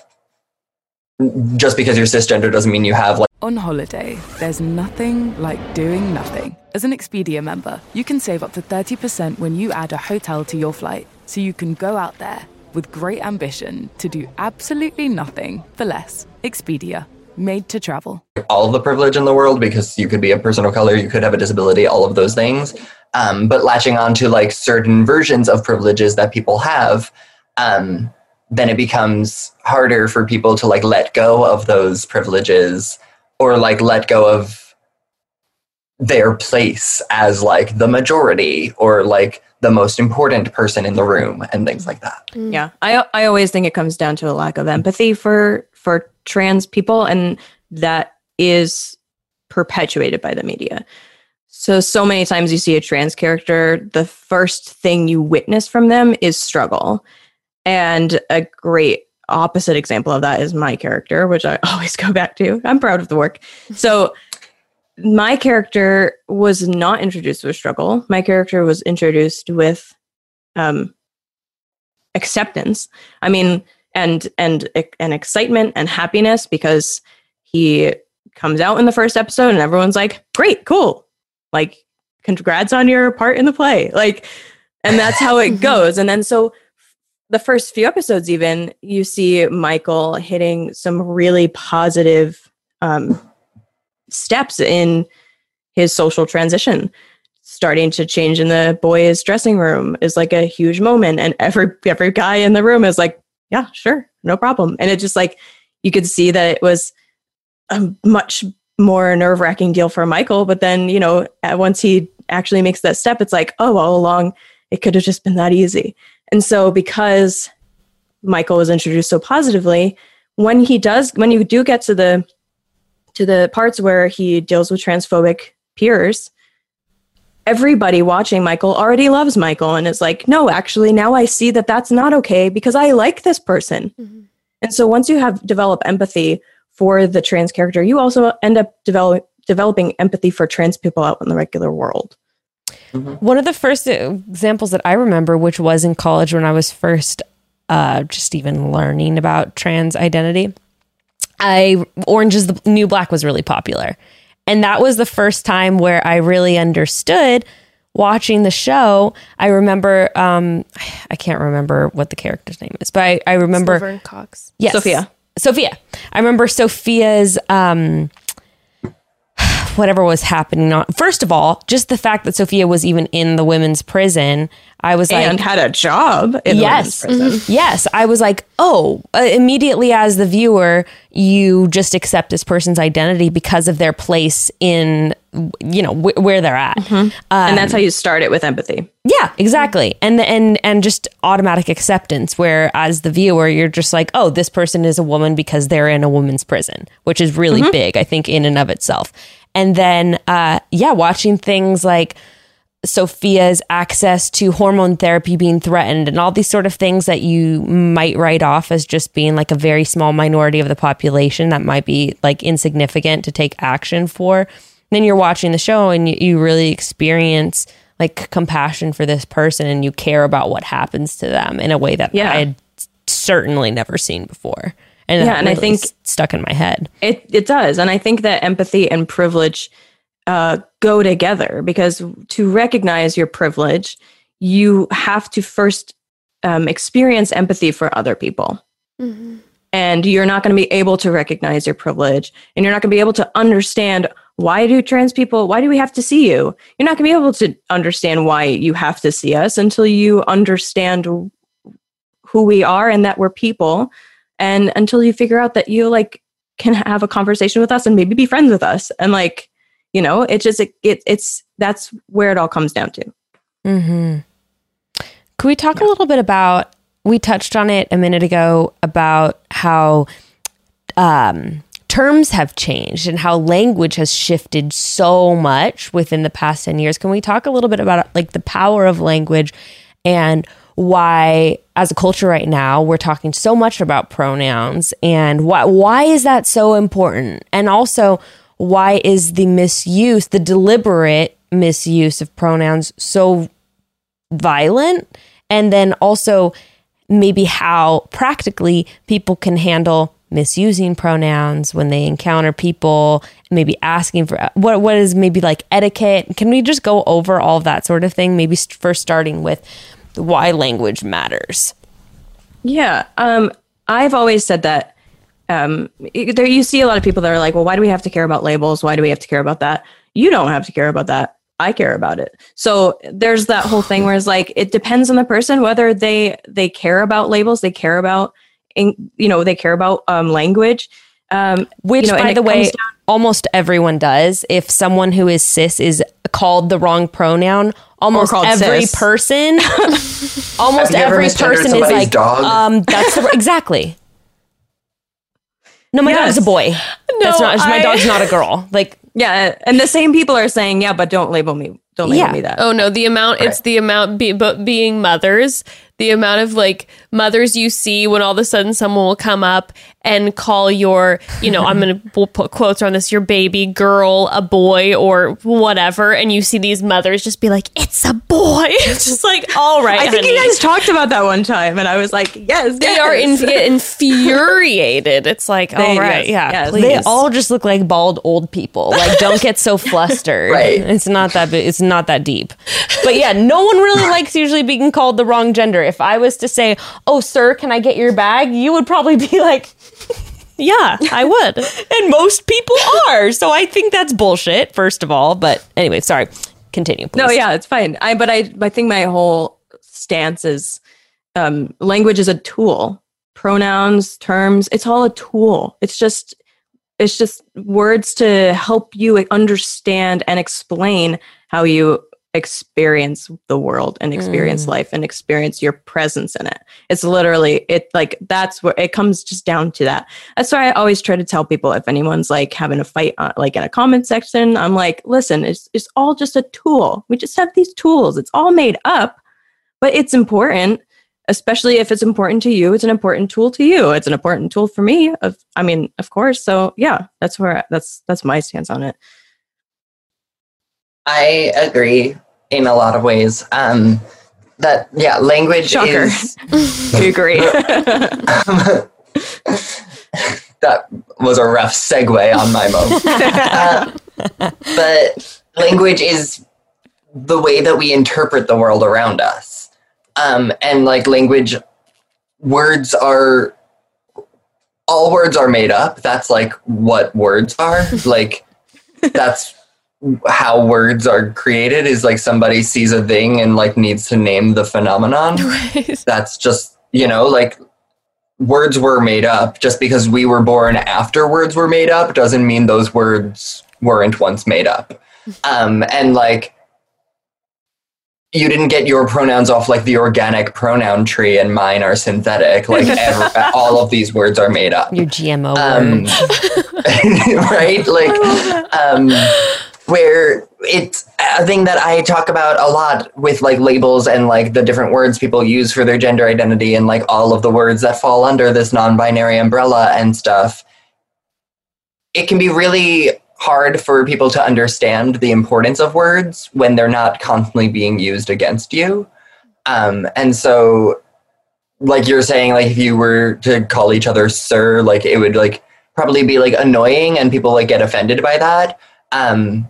just because you're cisgender doesn't mean you have like On holiday, there's nothing like doing nothing. As an Expedia member, you can save up to 30% when you add a hotel to your flight, so you can go out there with great ambition to do absolutely nothing for less. Expedia, made to travel. all of the privilege in the world because you could be a person of color, you could have a disability, all of those things. Um, but latching on to like certain versions of privileges that people have, um, then it becomes harder for people to like let go of those privileges or like let go of their place as like the majority or like the most important person in the room and things like that. Mm. Yeah, I I always think it comes down to a lack of empathy for for trans people, and that is perpetuated by the media. So so many times you see a trans character, the first thing you witness from them is struggle, and a great opposite example of that is my character, which I [LAUGHS] always go back to. I'm proud of the work. So my character was not introduced with struggle. My character was introduced with um, acceptance. I mean, and and and excitement and happiness because he comes out in the first episode and everyone's like, "Great, cool, like, congrats on your part in the play." Like, and that's how it [LAUGHS] goes. And then so the first few episodes, even you see Michael hitting some really positive um, steps in his social transition. Starting to change in the boys dressing room is like a huge moment and every every guy in the room is like yeah sure no problem. And it just like you could see that it was a much more nerve-wracking deal for michael but then you know once he actually makes that step it's like oh all along it could have just been that easy and so because michael was introduced so positively when he does when you do get to the to the parts where he deals with transphobic peers, everybody watching Michael already loves Michael and is like, no, actually, now I see that that's not okay because I like this person. Mm-hmm. And so once you have developed empathy for the trans character, you also end up develop, developing empathy for trans people out in the regular world. One of the first examples that I remember, which was in college when I was first uh, just even learning about trans identity, I Orange is the New Black was really popular. And that was the first time where I really understood watching the show. I remember, um, [SIGHS] I can't remember what the character's name is, but I, I remember Laverne Cox. Yes. Sophia. Sophia. I remember Sophia's um whatever was happening on first of all, just the fact that Sophia was even in the women's prison, I was like and had a job in yes the women's prison. Mm-hmm. yes. I was like oh uh, immediately as the viewer you just accept this person's identity because of their place in you know wh- where they're at. Mm-hmm. And that's how um, you start it with empathy. yeah exactly. And and and just automatic acceptance where as the viewer you're just like oh this person is a woman because they're in a woman's prison which is really mm-hmm. big i think in and of itself and then uh yeah watching things like Sophia's access to hormone therapy being threatened and all these sort of things that you might write off as just being like a very small minority of the population that might be like insignificant to take action for. Then you're watching the show and you, you really experience like compassion for this person and you care about what happens to them in a way that Yeah. I had certainly never seen before. And Yeah, that and I think- stuck in my head. It it does, and I think that empathy and privilege uh, go together because to recognize your privilege, you have to first um, experience empathy for other people. And you're not going to be able to recognize your privilege, and you're not going to be able to understand why do trans people, why do we have to see you? You're not going to be able to understand why you have to see us until you understand who we are and that we're people and until you figure out that you like can have a conversation with us and maybe be friends with us and like you know it just it, it it's that's where it all comes down to Mm-hmm. Could we talk a little bit about? We touched on it a minute ago about how um, terms have changed and how language has shifted so much within the past 10 years. Can we talk a little bit about like the power of language and why as a culture right now we're talking so much about pronouns and why why is that so important? And also why is the misuse, the deliberate misuse of pronouns so violent and then also maybe how practically people can handle misusing pronouns when they encounter people maybe asking for what what is maybe like etiquette can we just go over all that sort of thing maybe st- first starting with why language matters Yeah. Um, I've always said that um, there you see a lot of people that are like, well, why do we have to care about labels? Why do we have to care about that? You don't have to care about that. I care about it. So there's that whole thing where it's like it depends on the person whether they they care about labels, they care about in, you know they care about um, language. Um, which you know, by the way down- almost everyone does if someone who is cis is called the wrong pronoun almost every cis. person [LAUGHS] almost Have you ever every person is somebody's like dog? um that's the exactly no my Yes. dog's a boy that's No, not my I- dog's not a girl like yeah, and the same people are saying, yeah, but don't label me. Don't label Yeah. me that. Oh no, the amount it's the amount be, but being mothers, the amount of like mothers you see when all of a sudden someone will come up and call your, you know, I'm going to we'll put quotes on this, your baby girl, a boy or whatever and you see these mothers just be like, "It's a boy." [LAUGHS] It's just like, "All right, I think you guys talked about that one time, and I was like, yes, they yes. are in, infuriated. It's like, They- all right, yes, yeah, yes. please. they all just look like bald old people like don't get so [LAUGHS] flustered Right. it's not that it's not that deep but yeah no one really likes usually being called the wrong gender if i was to say oh sir can i get your bag you would probably be like [LAUGHS] yeah, I would. [LAUGHS] and most people are. So I think that's bullshit, first of all. But anyway, sorry. Continue, please. No, yeah, it's fine. I but I I think my whole stance is um, language is a tool. Pronouns, terms, it's all a tool. It's just it's just words to help you understand and explain how you experience the world and experience life and experience your presence in it. It's literally it like that's where it comes just down to that. That's why I always try to tell people if anyone's like having a fight uh, like in a comment section, I'm like, listen, it's it's all just a tool. We just have these tools. It's all made up, but it's important. Especially if it's important to you, it's an important tool to you. It's an important tool for me. Of, I mean, of course. So yeah, that's where that's that's my stance on it. I agree in a lot of ways. Um, that yeah, language Shocker. is [LAUGHS] I agree. [LAUGHS] that was a rough segue on my moment. [LAUGHS] Uh, but language is the way that we interpret the world around us. Um, and like language, words are, all words are made up. That's like what words are. like, that's how words are created is like somebody sees a thing and like needs to name the phenomenon. [LAUGHS] That's just you know like words were made up. Just because we were born after words were made up doesn't mean those words weren't once made up. [LAUGHS] Um and like you didn't get your pronouns off like the organic pronoun tree and mine are synthetic. Like [LAUGHS] ever, all of these words are made up. Your GMO um, words. right? Like, um, where it's a thing that I talk about a lot with like labels and like the different words people use for their gender identity and like all of the words that fall under this non binary umbrella and stuff. It can be really hard for people to understand the importance of words when they're not constantly being used against you. Um, and so, like you're saying, like if you were to call each other sir, like it would like probably be like annoying and people like get offended by that. Um,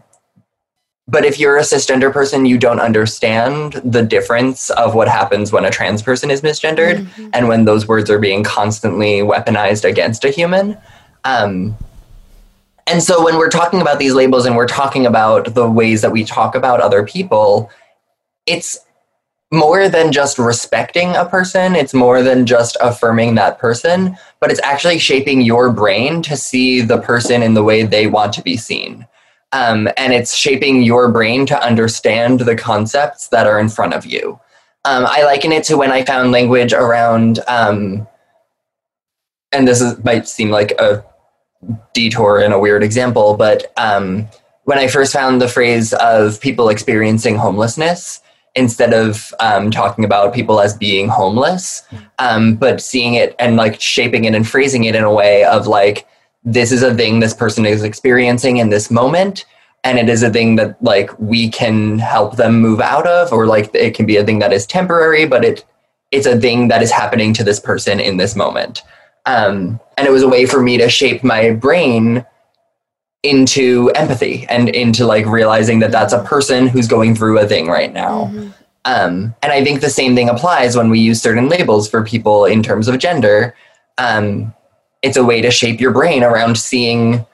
but if you're a cisgender person, you don't understand the difference of what happens when a trans person is misgendered and when those words are being constantly weaponized against a human. Um, and so when we're talking about these labels and we're talking about the ways that we talk about other people, it's more than just respecting a person, it's more than just affirming that person, but it's actually shaping your brain to see the person in the way they want to be seen. Um, and it's shaping your brain to understand the concepts that are in front of you. Um, I liken it to when I found language around, um, and this is, might seem like a detour and a weird example, but um, when I first found the phrase of people experiencing homelessness, instead of um, talking about people as being homeless, um, but seeing it and like shaping it and phrasing it in a way of like, this is a thing this person is experiencing in this moment. and it is a thing that like we can help them move out of or like it can be a thing that is temporary but it it's a thing that is happening to this person in this moment. Um, and it was a way for me to shape my brain into empathy and into like realizing that that's a person who's going through a thing right now. Um, and i think the same thing applies when we use certain labels for people in terms of gender. Um, it's a way to shape your brain around seeing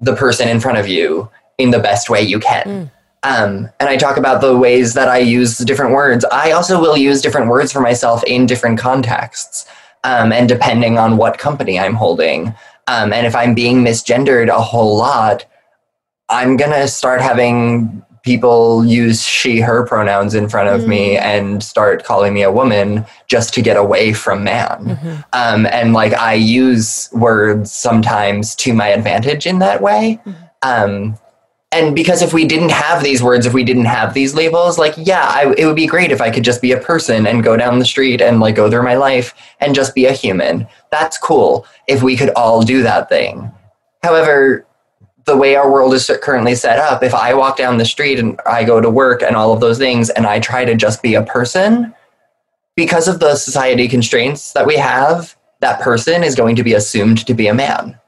the person in front of you in the best way you can. Um, and I talk about the ways that I use different words. I also will use different words for myself in different contexts, um, and depending on what company I'm holding. Um, and if I'm being misgendered a whole lot, I'm gonna start having people use she, her pronouns in front of me and start calling me a woman just to get away from man. Um, and like I use words sometimes to my advantage in that way. Um, and because if we didn't have these words, if we didn't have these labels, like, yeah, I, it would be great if I could just be a person and go down the street and like go through my life and just be a human. That's cool if we could all do that thing. However, the way our world is currently set up, if I walk down the street and I go to work and all of those things and I try to just be a person, because of the society constraints that we have, that person is going to be assumed to be a man.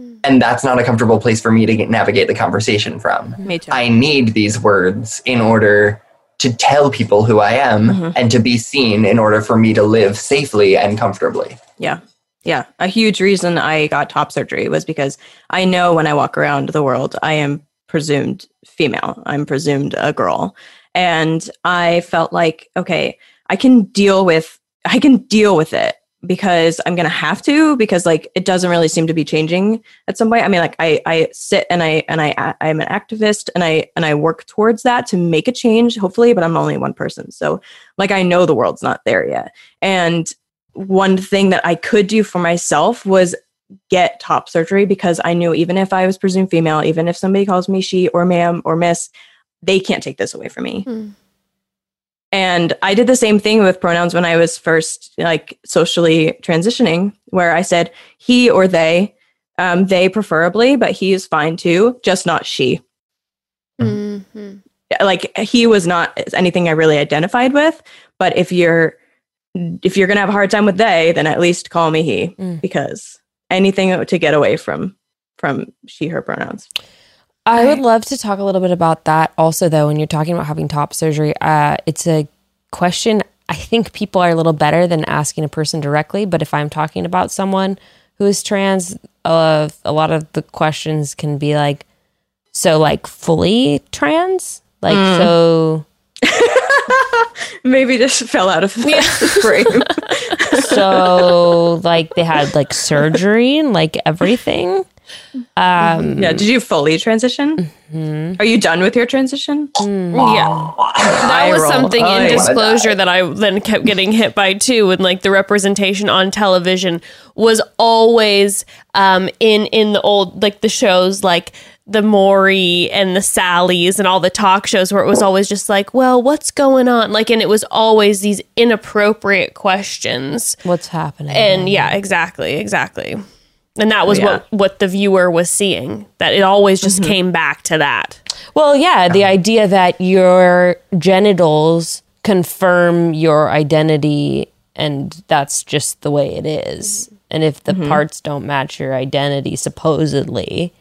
Mm. And that's not a comfortable place for me to get, navigate the conversation from. Me too. I need these words in order to tell people who I am Mhm. and to be seen in order for me to live safely and comfortably. Yeah. Yeah. A huge reason I got top surgery was because I know when I walk around the world, I am presumed female. I'm presumed a girl. And I felt like, okay, I can deal with I can deal with it because I'm gonna have to because like it doesn't really seem to be changing at some point. I mean, like I I sit and I and I I'm an activist and I and I work towards that to make a change, hopefully, but I'm only one person. So like I know the world's not there yet. And one thing that I could do for myself was get top surgery because I knew even if I was presumed female, even if somebody calls me she or ma'am or miss, they can't take this away from me. Hmm. And I did the same thing with pronouns when I was first like socially transitioning, where I said he or they, um, they preferably, but he is fine too, just not she. Mhm. Like he was not anything I really identified with. But if you're if you're gonna have a hard time with they, then at least call me he Mm. because anything to get away from from she her pronouns. I would love to talk a little bit about that also, though. When you're talking about having top surgery, uh, it's a question I think people are a little better than asking a person directly. But if I'm talking about someone who is trans, uh, a lot of the questions can be like, so like fully trans? Like, so, [LAUGHS] [LAUGHS] Maybe just fell out of the frame. [LAUGHS] [LAUGHS] so like they had like surgery and like everything. Um, yeah. Did you fully transition? Are you done with your transition? Yeah. That was something Oh, in disclosure that I then kept getting hit by too, and like the representation on television was always um, in in the old like the shows like the Maury and the Sallys and all the talk shows where it was always just like, well, what's going on? Like, and it was always these inappropriate questions. what's happening? And yeah, exactly, exactly. And that was oh, yeah. what what the viewer was seeing. That it always just mm-hmm. came back to that. Well, yeah, the idea that your genitals confirm your identity and that's just the way it is. And if the mm-hmm. parts don't match your identity supposedly,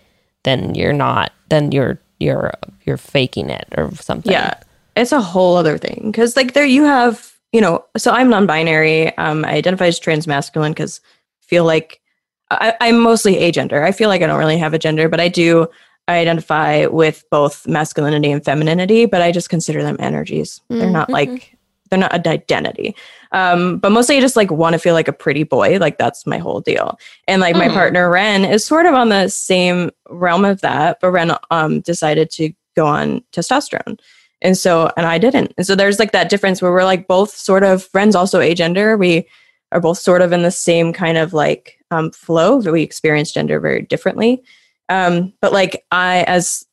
then you're not then you're you're you're faking it or something. Yeah, it's a whole other thing because like there you have you know. So I'm non-binary. Um, I identify as trans masculine because feel like I, I'm mostly agender. I feel like I don't really have a gender, but I do. I identify with both masculinity and femininity, but I just consider them energies. They're not like they're not an identity. Um, but mostly I just like want to feel like a pretty boy. Like that's my whole deal. And like my partner Wren is sort of on the same realm of that, but Wren um decided to go on testosterone. And so and I didn't. And so there's like that difference where we're like both sort of Wren's also agender. We are both sort of in the same kind of like um flow, but we experience gender very differently. Um, but like I as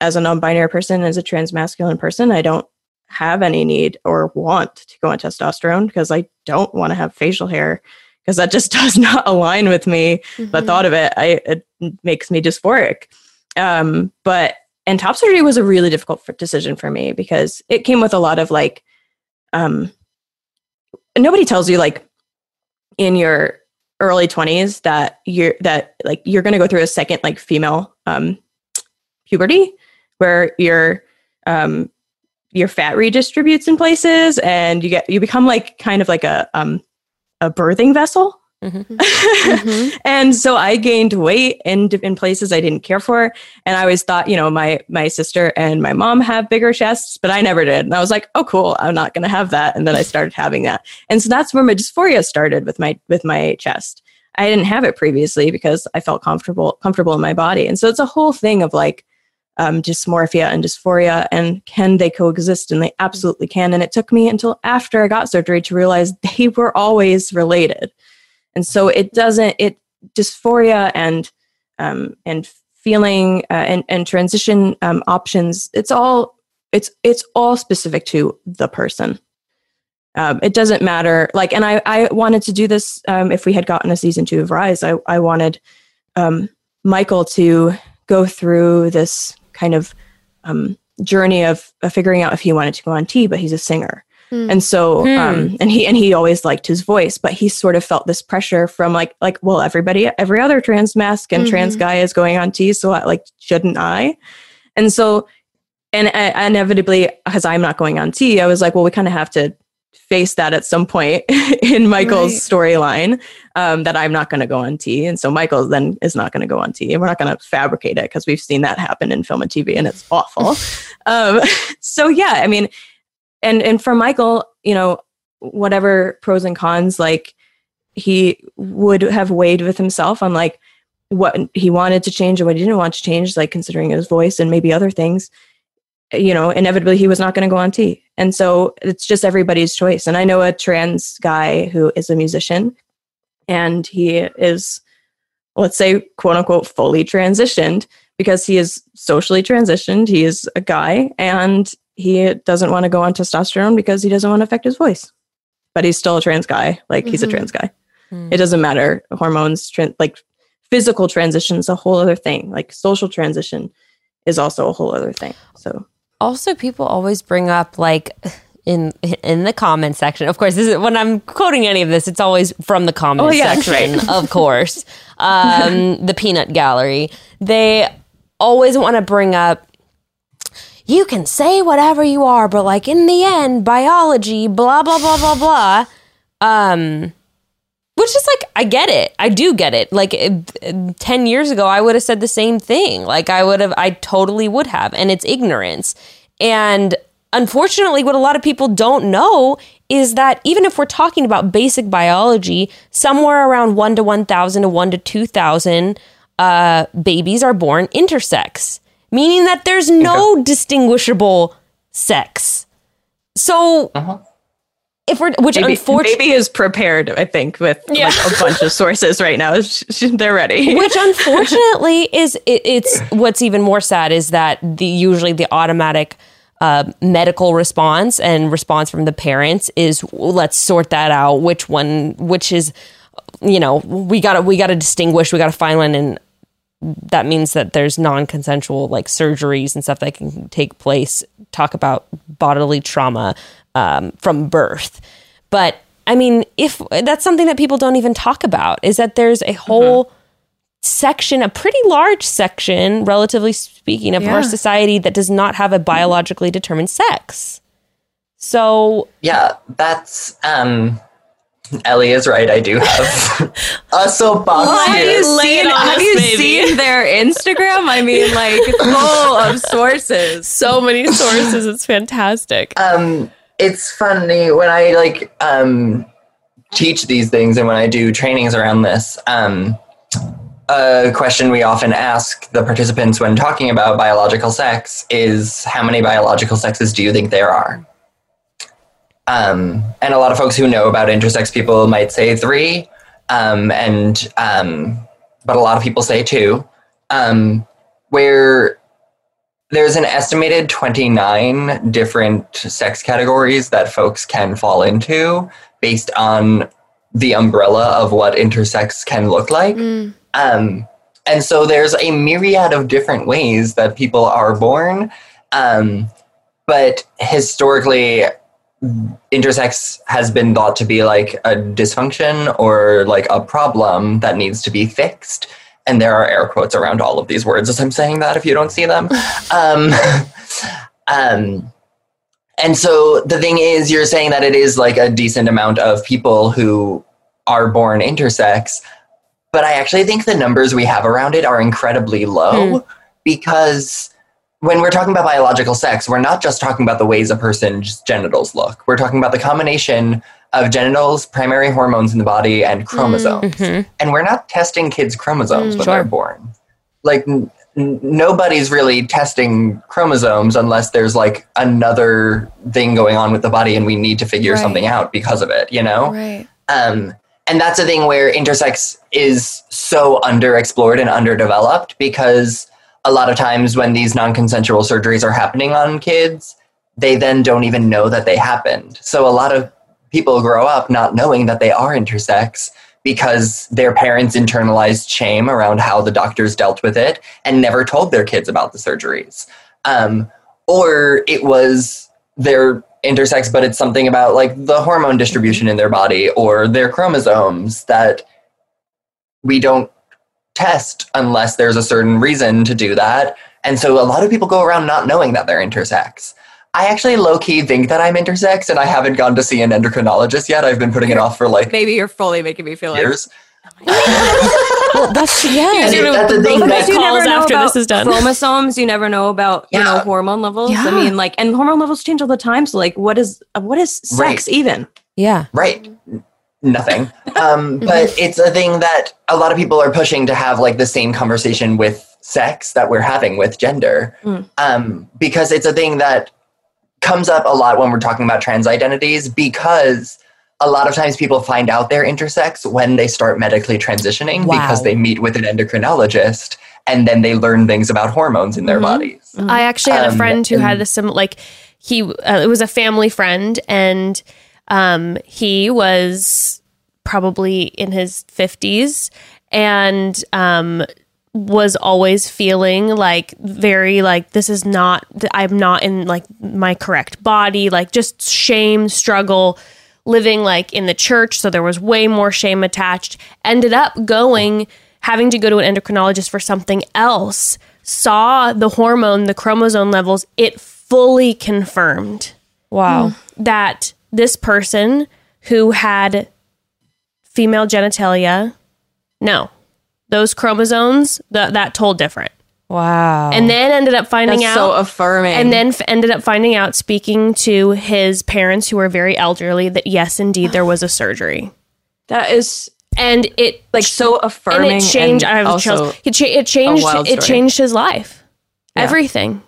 as a non-binary person, as a trans masculine person, I don't have any need or want to go on testosterone because I don't want to have facial hair because that just [LAUGHS] does not align with me. The thought of it, I it makes me dysphoric. Um, but and top surgery was a really difficult f- decision for me because it came with a lot of like um nobody tells you like in your early 20s that you're that like you're going to go through a second like female um puberty where your um your fat redistributes in places and you get you become like kind of like a um a birthing vessel Mhm. [LAUGHS] and so I gained weight in in places I didn't care for, and I always thought, you know, my my sister and my mom have bigger chests, but I never did. And I was like, oh, cool, I'm not going to have that. And then I started having that, and so that's where my dysphoria started with my with my chest. I didn't have it previously because I felt comfortable comfortable in my body, and so it's a whole thing of like um, dysmorphia and dysphoria, and can they coexist? And they absolutely can. And it took me until after I got surgery to realize [LAUGHS] they were always related and so it doesn't it dysphoria and um, and feeling uh, and and transition um, options it's all it's it's all specific to the person um, it doesn't matter like and i i wanted to do this um, if we had gotten a season two of rise i i wanted um, michael to go through this kind of um, journey of, of figuring out if he wanted to go on t but he's a singer Hmm. and so Hmm. um and he and he always liked his voice but he sort of felt this pressure from like like well everybody every other trans masc and trans Mhm. guy is going on t so I, like shouldn't i and so and uh, inevitably because i'm not going on t i was like well we kind of have to face that at some point [LAUGHS] in michael's Right. storyline um, that i'm not going to go on t and so michael then is not going to go on t and we're not going to fabricate it because we've seen that happen in film and tv and it's awful. [LAUGHS] Um, so yeah i mean and and for michael you know whatever pros and cons like he would have weighed with himself on like what he wanted to change and what he didn't want to change like considering his voice and maybe other things you know inevitably he was not going to go on t and so it's just everybody's choice. And i know a trans guy who is a musician and he is let's say quote unquote fully transitioned because he is socially transitioned. He is a guy and he doesn't want to go on testosterone because he doesn't want to affect his voice. But he's still a trans guy like he's a Mhm. trans guy. Hmm. it doesn't matter. Hormones tran- like physical transition is a whole other thing. Like social transition is also a whole other thing. So also people always bring up like in in the comment section of course this is when i'm quoting any of this it's always from the comment Oh, yeah, section of course. Um the peanut gallery. They always want to bring up you can say whatever you are but like in the end biology blah blah blah blah blah um which is like i get it. I do get it. Like it, 10 years ago i would have said the same thing. Like i would have i totally would have and it's ignorance. And unfortunately what a lot of people don't know is that even if we're talking about basic biology somewhere around 1 to 1000 to 1 to 2000 uh, babies are born intersex meaning that there's no distinguishable sex. So if we're which Baby, unfortunately baby is prepared, I think, with Yeah. like a bunch of sources right now. They're ready. [LAUGHS] which [LAUGHS] unfortunately is it, it's what's even more sad is that the usually the automatic uh, medical response and response from the parents is let's sort that out which one which is you know we gotta we gotta distinguish we gotta find one and that means that there's non-consensual like surgeries and stuff that can take place talk about bodily trauma um, from birth but i mean if that's something that people don't even talk about is that there's a whole section a pretty large section relatively speaking of Yeah. our society that does not have a biologically determined sex so Yeah, that's um Ellie is right. I do have [LAUGHS] a soapbox have you, seen, on have you seen their Instagram? I mean, like full of [LAUGHS] sources. so many sources. It's fantastic. um it's funny when i like um teach these things and when i do trainings around this um a question we often ask the participants when talking about biological sex is how many biological sexes do you think there are? Um, and a lot of folks who know about intersex people might say three um, and um, but a lot of people say two um, where there's an estimated 29 different sex categories that folks can fall into based on the umbrella of what intersex can look like. Mm. Um, and so there's a myriad of different ways that people are born. Um, but historically, intersex has been thought to be like a dysfunction or like a problem that needs to be fixed. And there are air quotes around all of these words as I'm saying that if you don't see them. [LAUGHS] um, um, and so the thing is, you're saying that it is like a decent amount of people who are born intersex, but I actually think the numbers we have around it are incredibly low because when we're talking about biological sex, we're not just talking about the ways a person's genitals look. We're talking about the combination of genitals, primary hormones in the body, and chromosomes. Mm-hmm. Mm-hmm. And we're not testing kids' chromosomes mm, when they're born. Like, n- nobody's really testing chromosomes unless there's like another thing going on with the body and we need to figure Right. something out because of it, you know? Right. Um, and that's a thing where intersex is so underexplored and underdeveloped because a lot of times when these non-consensual surgeries are happening on kids, they then don't even know that they happened. So a lot of people grow up not knowing that they are intersex because their parents internalized shame around how the doctors dealt with it and never told their kids about the surgeries. Um, or it was their intersex, but it's something about like the hormone distribution in their body or their chromosomes that we don't test unless there's a certain reason to do that. And so a lot of people go around not knowing that they're intersex. I actually low key think that I'm intersex and I haven't gone to see an endocrinologist yet. I've been putting it off for like Maybe you're fully making me feel like years. [LAUGHS] Well, that's [LAUGHS] yeah. You're that's the gonna thing make that- calls after this is done. chromosomes. You never know about you know hormone levels. Yeah. I mean, like, and hormone levels change all the time. So, like, what is what is sex Right. even? Yeah. Right. Nothing. Um, [LAUGHS] but it's a thing that a lot of people are pushing to have like the same conversation with sex that we're having with gender. Mm. Um, because it's a thing that comes up a lot when we're talking about trans identities because a lot of times people find out they're intersex when they start medically transitioning Wow. because they meet with an endocrinologist and then they learn things about hormones in their bodies. I actually had a Um, friend who had this sim like he uh, it was a family friend and um he was probably in his 50s and um was always feeling like very like this is not I'm not in like my correct body like just shame struggle living like in the church. So there was way more shame attached. Ended up going having to go to an endocrinologist for something else. Saw the hormone the chromosome levels. It fully confirmed Wow. Mm. that this person who had female genitalia no those chromosomes th- that told different Wow. and then ended up finding That's out so affirming. and then f- ended up finding out speaking to his parents who were very elderly that yes indeed there was a surgery that is and it like so and affirming. it changed I have also, chills. It, cha- it changed it changed his life Yeah. everything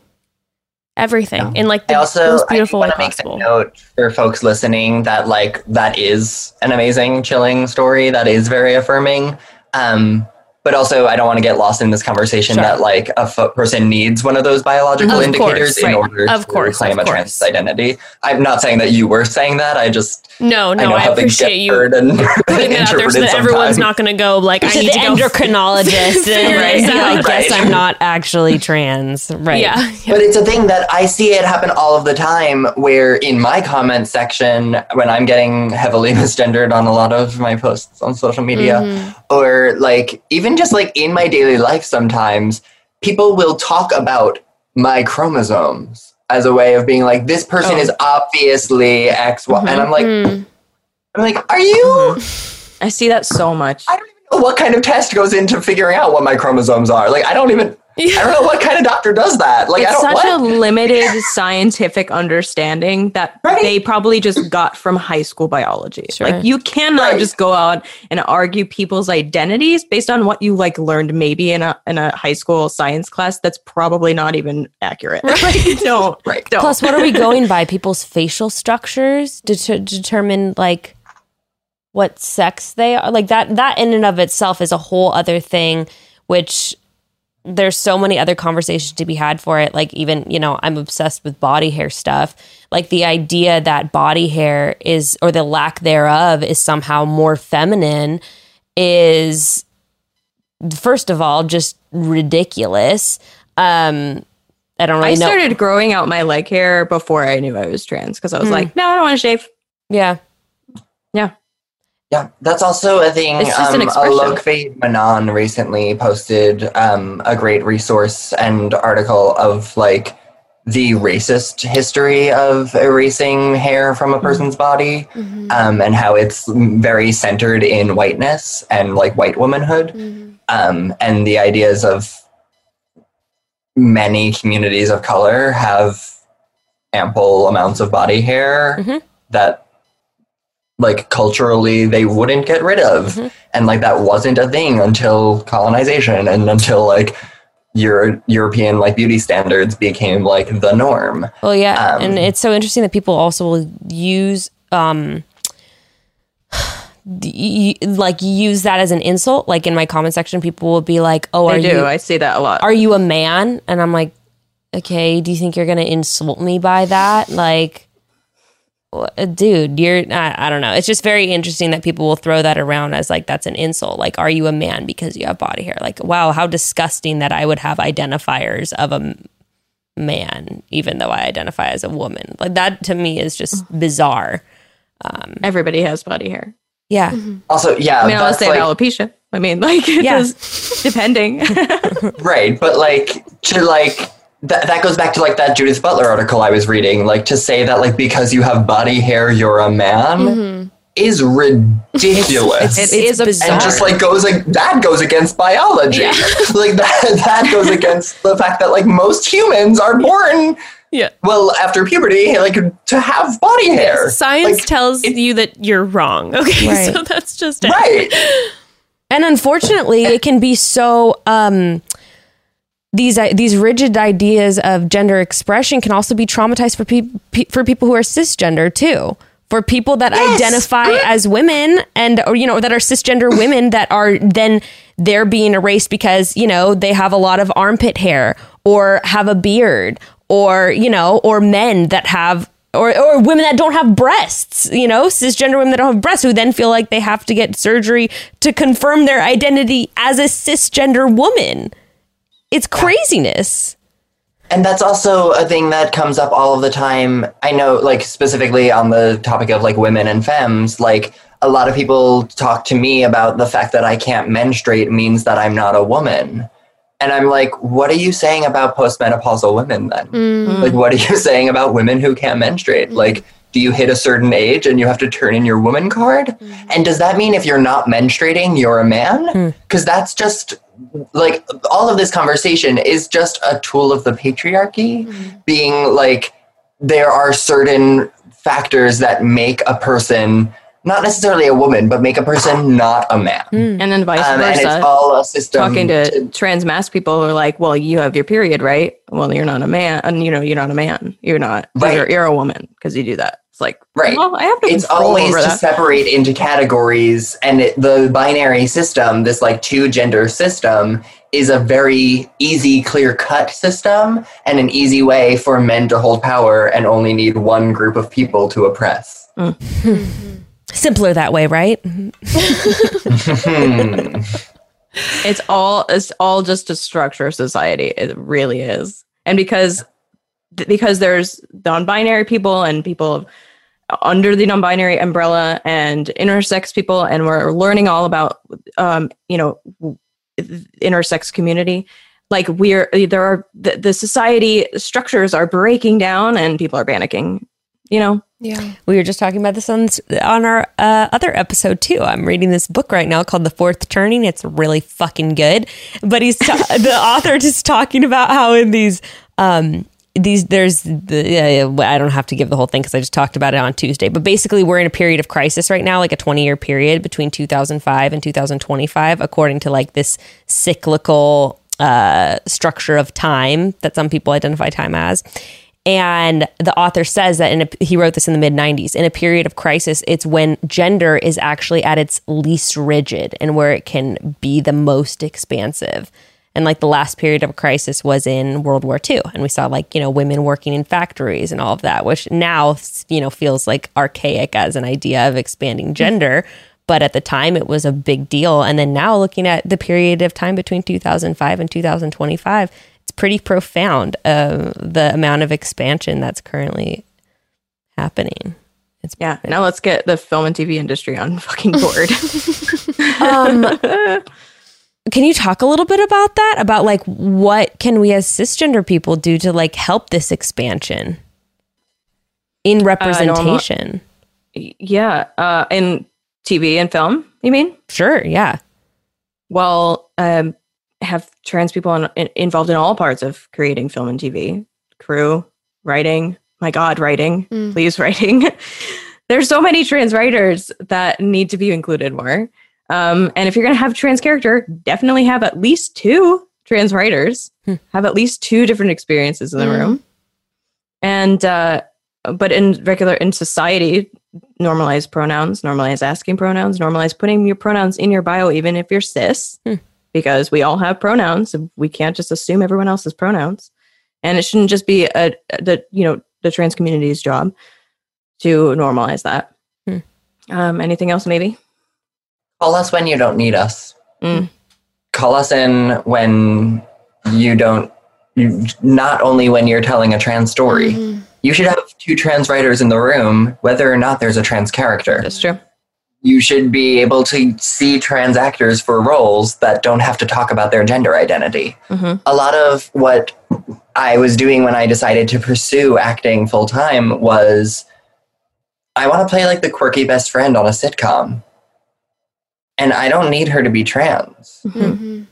everything in like I also most I beautiful want way to make possible a note for folks listening that like that is an amazing, chilling story that is very affirming. Um, but also, I don't want to get lost in this conversation that like a fo- person needs one of those biological Of indicators course, in right. order Of to course, claim of a trans identity. I'm not saying that you were saying that. I just no I no know I, how things appreciate you heard and putting it out [LAUGHS] there so interpreted that everyone's not going to go like I to need the to go endocrinologist [LAUGHS] and Right. be like, Right. yes, I'm not actually trans. Right. yeah But it's a thing that I see it happen all of the time where in my comment section, when I'm getting heavily [LAUGHS] misgendered on a lot of my posts on social media, Mm-hmm. or like even just like in my daily life, sometimes people will talk about my chromosomes as a way of being like, this person Oh. is obviously X, Y. And I'm like, Mm. I'm like, are you? I see that so much. I don't even know what kind of test goes into figuring out what my chromosomes are. Like, I don't even, I don't know what kind of doctor does that. Like, I it's don't such what? a limited [LAUGHS] scientific understanding that Right. they probably just got from high school biology. Sure. Like you cannot Right. just go out and argue people's identities based on what you like learned maybe in a in a high school science class that's probably not even accurate. [LAUGHS] Like, don't. [LAUGHS] Right. Don't. Plus, what are we going by? People's facial structures to, to determine like what sex they are. Like that. That in and of itself is a whole other thing. Which there's so many other conversations to be had for it. Like even you know, I'm obsessed with body hair stuff. Like the idea that body hair is or the lack thereof is somehow more feminine is first of all, just ridiculous. Um, I don't really I know. started growing out my leg hair before I knew I was trans because I was like, no, I don't want to shave. yeah. Yeah. Yeah, that's also a thing. It's just an um, expression. Manon recently posted um, a great resource and article of like the racist history of erasing hair from a person's body um, and how it's very centered in whiteness and like white womanhood um, and the ideas of many communities of color have ample amounts of body hair Mhm. that like culturally they wouldn't get rid of and like that wasn't a thing until colonization and until like Euro- European like beauty standards became like the norm. Well, yeah, Um, and it's so interesting that people also will use um [SIGHS] like use that as an insult. Like in my comment section, people will be like, "Oh, are I do. you I see that a lot. are you a man?" And I'm like, "Okay, do you think you're gonna insult me by that?" Like, wha- Uh, dude, you're I, I don't know. It's just very interesting that people will throw that around as like that's an insult. Like, are you a man because you have body hair? Like, wow, how disgusting that I would have identifiers of a man, even though I identify as a woman. Like that to me is just bizarre. Um, Everybody has body hair. Yeah. Mm-hmm. Also, yeah, I mean, unless that's they have like, alopecia. I mean, like, [LAUGHS] it Yeah. does, depending. [LAUGHS] right, but like to like that that goes back to like that Judith Butler article I was reading. Like to say that like because you have body hair you're a man is ridiculous. [LAUGHS] It is a- bizarre. and just like goes like that goes against biology. [LAUGHS] like that that goes against the fact that like most humans are born Yeah. well after puberty like to have body hair. Science Like, tells you that you're wrong. [LAUGHS] Okay, Right. so that's just it. right. And unfortunately, it can be so um these these rigid ideas of gender expression can also be traumatized for people for people who are cisgender too. For people that identify uh-huh. as women and or you know that are cisgender [COUGHS] women that are then they're being erased because, you know, they have a lot of armpit hair or have a beard or, you know, or men that have or, or women that don't have breasts, you know, cisgender women that don't have breasts who then feel like they have to get surgery to confirm their identity as a cisgender woman. It's craziness. And that's also a thing that comes up all of the time. I know, like, specifically on the topic of like women and femmes, like, a lot of people talk to me about the fact that I can't menstruate means that I'm not a woman. And I'm like, what are you saying about postmenopausal women then? Mm. Like, what are you [LAUGHS] saying about women who can't menstruate? Mm. Like, do you hit a certain age and you have to turn in your woman card? Mm-hmm. And does that mean if you're not menstruating, you're a man? Hmm. Because that's just like all of this conversation is just a tool of the patriarchy, mm-hmm. being like, there are certain factors that make a person not necessarily a woman, but make a person not a man. Hmm. and then vice Um, and versa. it's all a system. Talking to trans masc people who are like, well, you have your period, right? Well, you're not a man. And, you know, you're not a man. You're not. Right. You're, you're a woman because you do that. It's like, Right. well, I have to it's always to that. separate into categories and it, the binary system this like two gender system is a very easy clear cut system and an easy way for men to hold power and only need one group of people to oppress mm. [LAUGHS] Simpler that way, right? [LAUGHS] it's all it's all just a structure of society it really is and because th- because there's non-binary people and people under the non-binary umbrella and intersex people and we're learning all about um you know intersex community like we're there are the, the society structures are breaking down and people are panicking you know Yeah. We were just talking about this on on our uh, other episode too. I'm reading this book right now called The Fourth Turning. It's really fucking good. But he's ta- [LAUGHS] the author just talking about how in these um these there's the yeah, I don't have to give the whole thing because I just talked about it on Tuesday. But basically, we're in a period of crisis right now, like a 20 year period between 2005 and 2025, according to like this cyclical uh, structure of time that some people identify time as. And the author says that in a, he wrote this in the mid 90s. In a period of crisis, it's when gender is actually at its least rigid and where it can be the most expansive. And like the last period of a crisis was in World War II. And we saw like, you know, women working in factories and all of that, which now, you know, feels like archaic as an idea of expanding gender. but at the time it was a big deal. And then now looking at the period of time between 2005 and 2025, it's pretty profound uh, the amount of expansion that's currently happening. It's Yeah. Now let's get the film and TV industry on fucking board. [LAUGHS] um, [LAUGHS] can you talk a little bit about that? About like what can we as cisgender people do to like help this expansion in representation? yeah. Uh, in TV and film, you mean? sure, yeah. Well, um, have trans people in, in- involved in all parts of creating film and TV, crew, writing. My God, writing, Mm. please, [LAUGHS] writing. There's so many trans writers that need to be included more. Um, and if you're going to have a trans character, definitely have at least two trans writers, Hmm. have at least two different experiences in the Mm. room. And, uh, but in regular, in society, normalize pronouns, normalize asking pronouns, normalize putting your pronouns in your bio, even if you're cis, Hmm. because we all have pronouns. and We can't just assume everyone else's pronouns. And it shouldn't just be a, the, you know, the trans community's job to normalize that. Hmm. Um, anything else, maybe? Call us when you don't need us. Mm. Call us in when you don't. You, not only when you're telling a trans story. Mhm. You should have two trans writers in the room, whether or not there's a trans character. That's true. You should be able to see trans actors for roles that don't have to talk about their gender identity. Mhm. A lot of what I was doing when I decided to pursue acting full time was I want to play like the quirky best friend on a sitcom. And I don't need her to be trans. Mhm.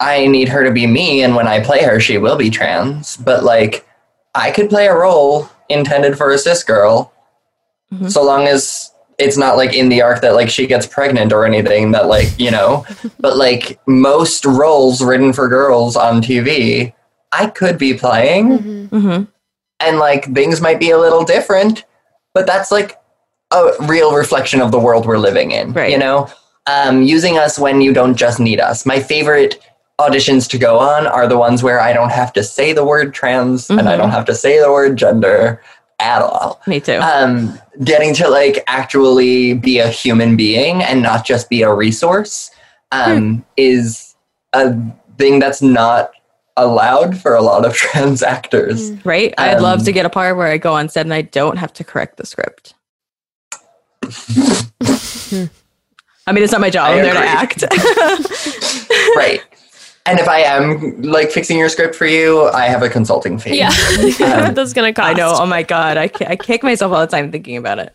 I need her to be me, and when I play her, she will be trans. But like, I could play a role intended for a cis girl, Mhm. so long as it's not like in the arc that like she gets pregnant or anything. That like you know, [LAUGHS] but like most roles written for girls on TV, I could be playing, Mhm. Mm-hmm. and like things might be a little different, but that's like a real reflection of the world we're living in. Right. You know, um, using us when you don't just need us. My favorite auditions to go on are the ones where I don't have to say the word trans and I don't have to say the word gender at all. Me too. Um, getting to like actually be a human being and not just be a resource um, is a thing that's not allowed for a lot of [LAUGHS] trans actors. right? I'd love um, to get a part where I go on set and I don't have to correct the script. [LAUGHS] I mean, it's not my job. I I'm there to act. [LAUGHS] [LAUGHS] right. And if I am like fixing your script for you, I have a consulting fee. Yeah, [LAUGHS] Um, that's gonna cost. I know. Oh my god, I, I kick myself all the time thinking about it.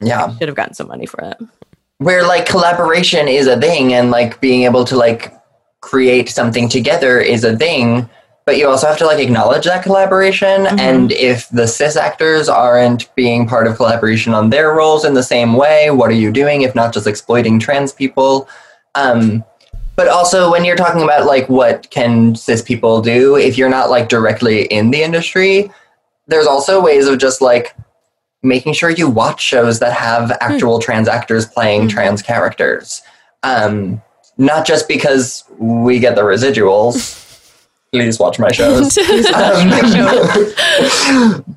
Yeah. I Should have gotten some money for it. Where like collaboration is a thing and like being able to like create something together is a thing, but you also have to like acknowledge that collaboration. Mhm. And if the cis actors aren't being part of collaboration on their roles in the same way, what are you doing if not just exploiting trans people? Um, but also when you're talking about like what can cis people do if you're not like directly in the industry, there's also ways of just like making sure you watch shows that have actual trans actors playing Mhm. trans characters. Um, not just because we get the residuals. Please watch my shows. [LAUGHS] Um,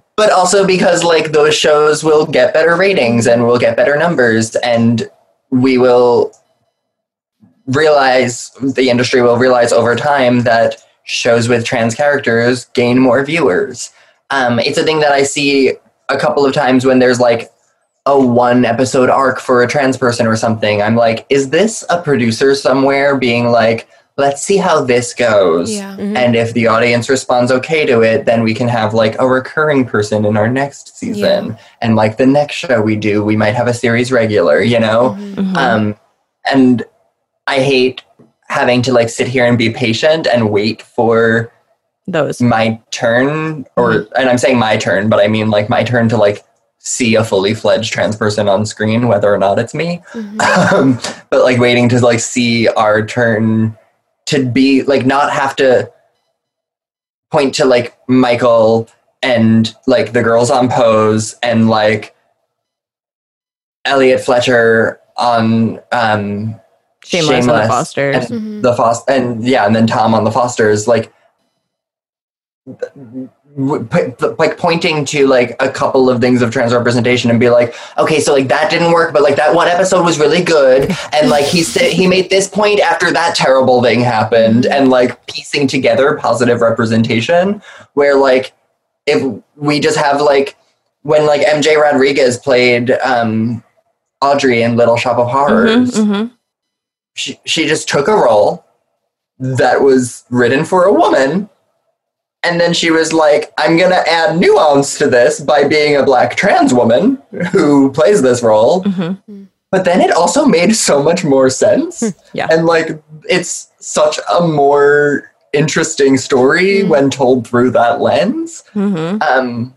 [LAUGHS] but also because like those shows will get better ratings and will get better numbers and we will realize the industry will realize over time that shows with trans characters gain more viewers. Um, it's a thing that i see a couple of times when there's like a one episode arc for a trans person or something. I'm like is this a producer somewhere being like let's see how this goes Yeah. Mhm. and if the audience responds okay to it then we can have like a recurring person in our next season and like the next show we do we might have a series regular you know Mhm. Mhm. um and i hate having to like sit here and be patient and wait for Those. my turn or and i'm saying my turn but i mean like my turn to like see a fully fledged trans person on screen whether or not it's me Mhm. [LAUGHS] um, but like waiting to like see our turn to be like not have to point to like Michael and like the girls on pose and like Elliot Fletcher on um Shameless, and the Fosters. and Mhm. the Fos and yeah and then Tom on the Fosters like w- p- like pointing to like a couple of things of trans representation and be like okay so like that didn't work but like that one episode was really good and like he said he made this point after that terrible thing happened and like piecing together positive representation where like if we just have like when like mj rodriguez played um audrey in little shop of horrors Mhm, mhm. she, she just took a role that was written for a woman and then she was like i'm gonna add nuance to this by being a black trans woman who plays this role. Mhm. but then it also made so much more sense. Yeah. and like it's such a more interesting story when told through that lens. Mhm. um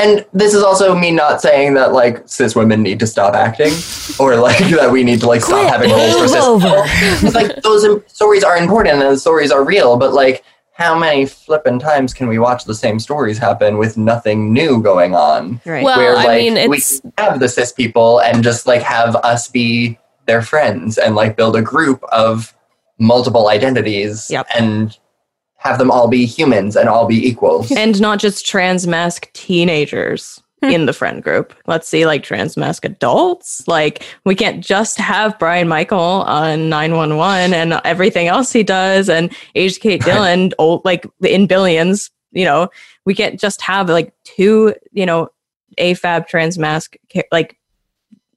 and this is also me not saying that like cis women need to stop acting or like [LAUGHS] that we need to like stop having roles for cis it's like those im- stories are important and the stories are real, but like how many flippin' times can we watch the same stories happen with nothing new going on? Right. Well, Where I like mean, we it's have the cis people and just like have us be their friends and like build a group of multiple identities Yep. and have them all be humans and all be equals. and not just trans masc teenagers [LAUGHS] in the friend group. Let's see, like trans masc adults. Like we can't just have Brian Michael on 911 and everything else he does and age Kate. Dillon, old like in billions, you know, we can't just have like two, you know, AFAB trans masc like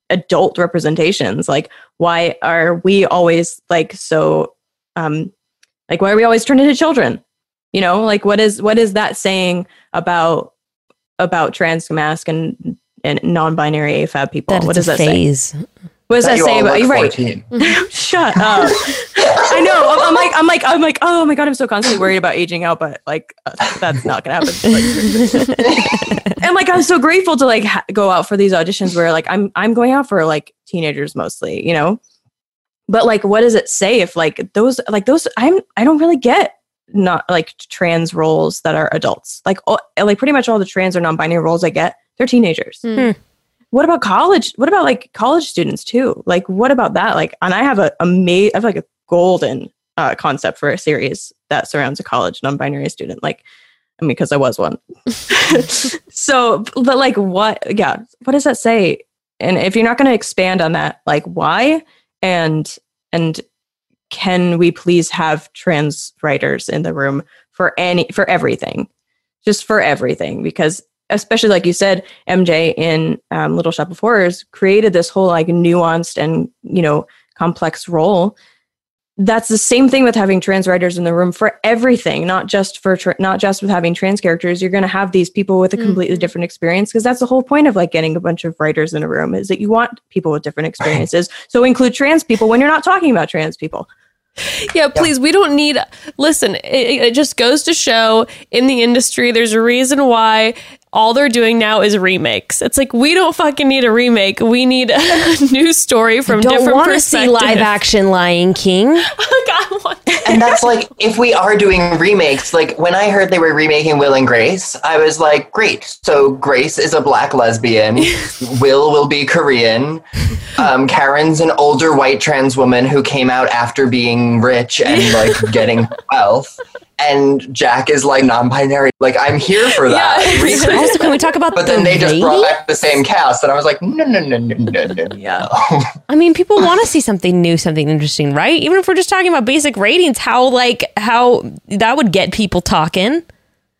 adult representations. Like why are we always like so um like why are we always turned into children? You know, like what is what is that saying about about trans masc and and non-binary AFAB people? That what does a that say? What does that you say all about look you? Right. 14. [LAUGHS] Shut up. I know. I'm, I'm like, I'm like, I'm like, oh my god, I'm so constantly worried about aging out, but like, uh, that's not gonna happen. Like, [LAUGHS] and like, I'm so grateful to like ha- go out for these auditions where like I'm I'm going out for like teenagers mostly, you know. But like, what does it say if like those like those I'm I don't really get not like trans roles that are adults. Like all, like pretty much all the trans or non-binary roles I get, they're teenagers. Hmm. what about college what about like college students too? Like what about that? Like and i have a, a ma- i have like a golden uh, concept for a series that surrounds a college non-binary student like i mean because i was one. [LAUGHS] So but like what yeah what does that say? And if you're not going to expand on that like why? And and can we please have trans writers in the room for any for everything? Just for everything because especially like you said mj in um, little shop of horrors created this whole like nuanced and you know complex role that's the same thing with having trans writers in the room for everything not just for tra- not just with having trans characters you're going to have these people with a completely Mhm. different experience because that's the whole point of like getting a bunch of writers in a room is that you want people with different experiences [LAUGHS] so include trans people when you're not talking about trans people Yeah, please. We don't need. Listen, it, it just goes to show in the industry, there's a reason why all they're doing now is remakes. It's like we don't fucking need a remake. We need a [LAUGHS] new story from Don't different want to see live action Lion King. [LAUGHS] God, and that's like if we are doing remakes like when i heard they were remaking will and grace i was like great so grace is a black lesbian [LAUGHS] will will be korean um, karen's an older white trans woman who came out after being rich and like getting wealth and jack is like non-binary like i'm here for that [LAUGHS] Yeah. Also, can we talk about but the then they just brought back the same cast and i was like no no no no no no Yeah. [LAUGHS] I mean, people want to see something new, something interesting, right? Even if we're just talking about basic ratings, how like how that would get people talking.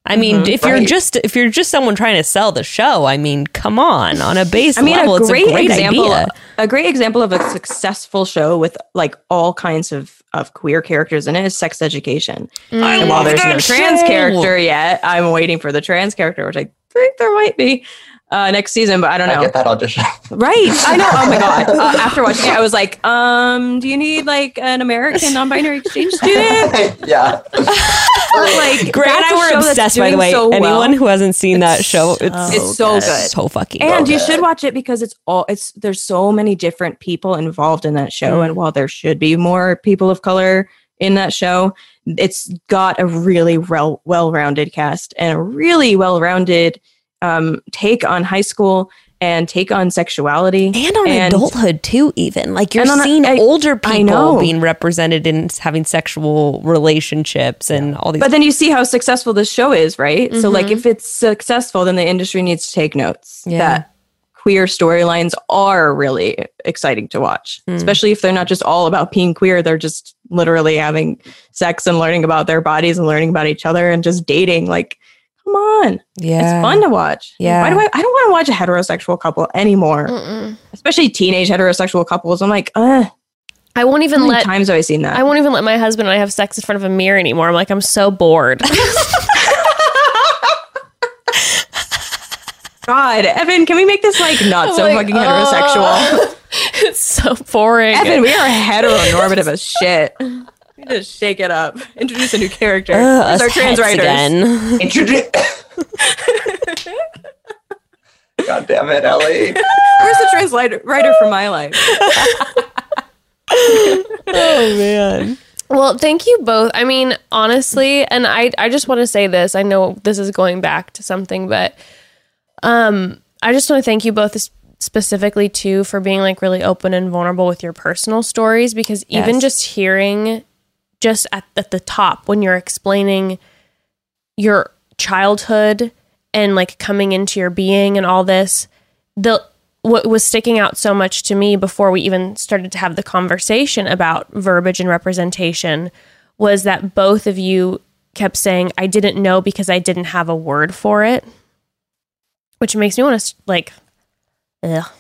I mean, mm-hmm. if you're just if you're just someone trying to sell the show, I mean, come on, on a base I mean, level, a it's great, a great example, idea. a great example of a successful show with like all kinds of of queer characters in it is Sex Education. Mm. and while there's no trans character yet, I'm waiting for the trans character, which I think there might be uh, next season, but I don't i know. get that audition [LAUGHS] Right? I know. Oh my god! [LAUGHS] Uh, after watching it, I was like, um, do you need like an American non-binary exchange [LAUGHS] student? yeah like, Grant and that's I a were show that's obsessed, by the doing way. so well. Anyone who hasn't seen that show, it's, It's so good. so fucking and good. you should watch it because it's all it's there's so many different people involved in that show and while there should be more people of color in that show it's got a really well well-rounded cast and a really well-rounded um, take on high school and take on sexuality and on And- adulthood too even like you're seeing I- older people being represented in having sexual relationships and all these But then you see how successful this show is, right? So like if it's successful, then the industry needs to take notes Yeah. that queer storylines are really exciting to watch. Especially if they're not just all about being queer, they're just literally having sex and learning about their bodies and learning about each other and just dating. Like, come on. yeah It's fun to watch. Yeah. Why do I I don't want to watch a heterosexual couple anymore. Mm-mm. Especially teenage heterosexual couples. I'm like, uh I won't how even many let times have I seen that? I won't even let my husband and I have sex in front of a mirror anymore. I'm like, I'm so bored. [LAUGHS] [LAUGHS] God, Evan, can we make this like not so like, fucking heterosexual? [LAUGHS] it's so boring. Evan, we are heteronormative as shit. We just shake it up. Introduce a new character. Ugh, Where's us our trans writers? again. Introduce. [LAUGHS] God damn it, Ellie. Where's the trans writer writer for my life? oh [LAUGHS] man Well, thank you both. I mean, honestly, and I I just want to say this. I know this is going back to something, but um I just want to thank you both specifically too for being like really open and vulnerable with your personal stories because even Yes. just hearing just at, at the top when you're explaining your childhood and like coming into your being and all this the what was sticking out so much to me before we even started to have the conversation about verbiage and representation was that both of you kept saying I didn't know because I didn't have a word for it which makes me want to like ugh.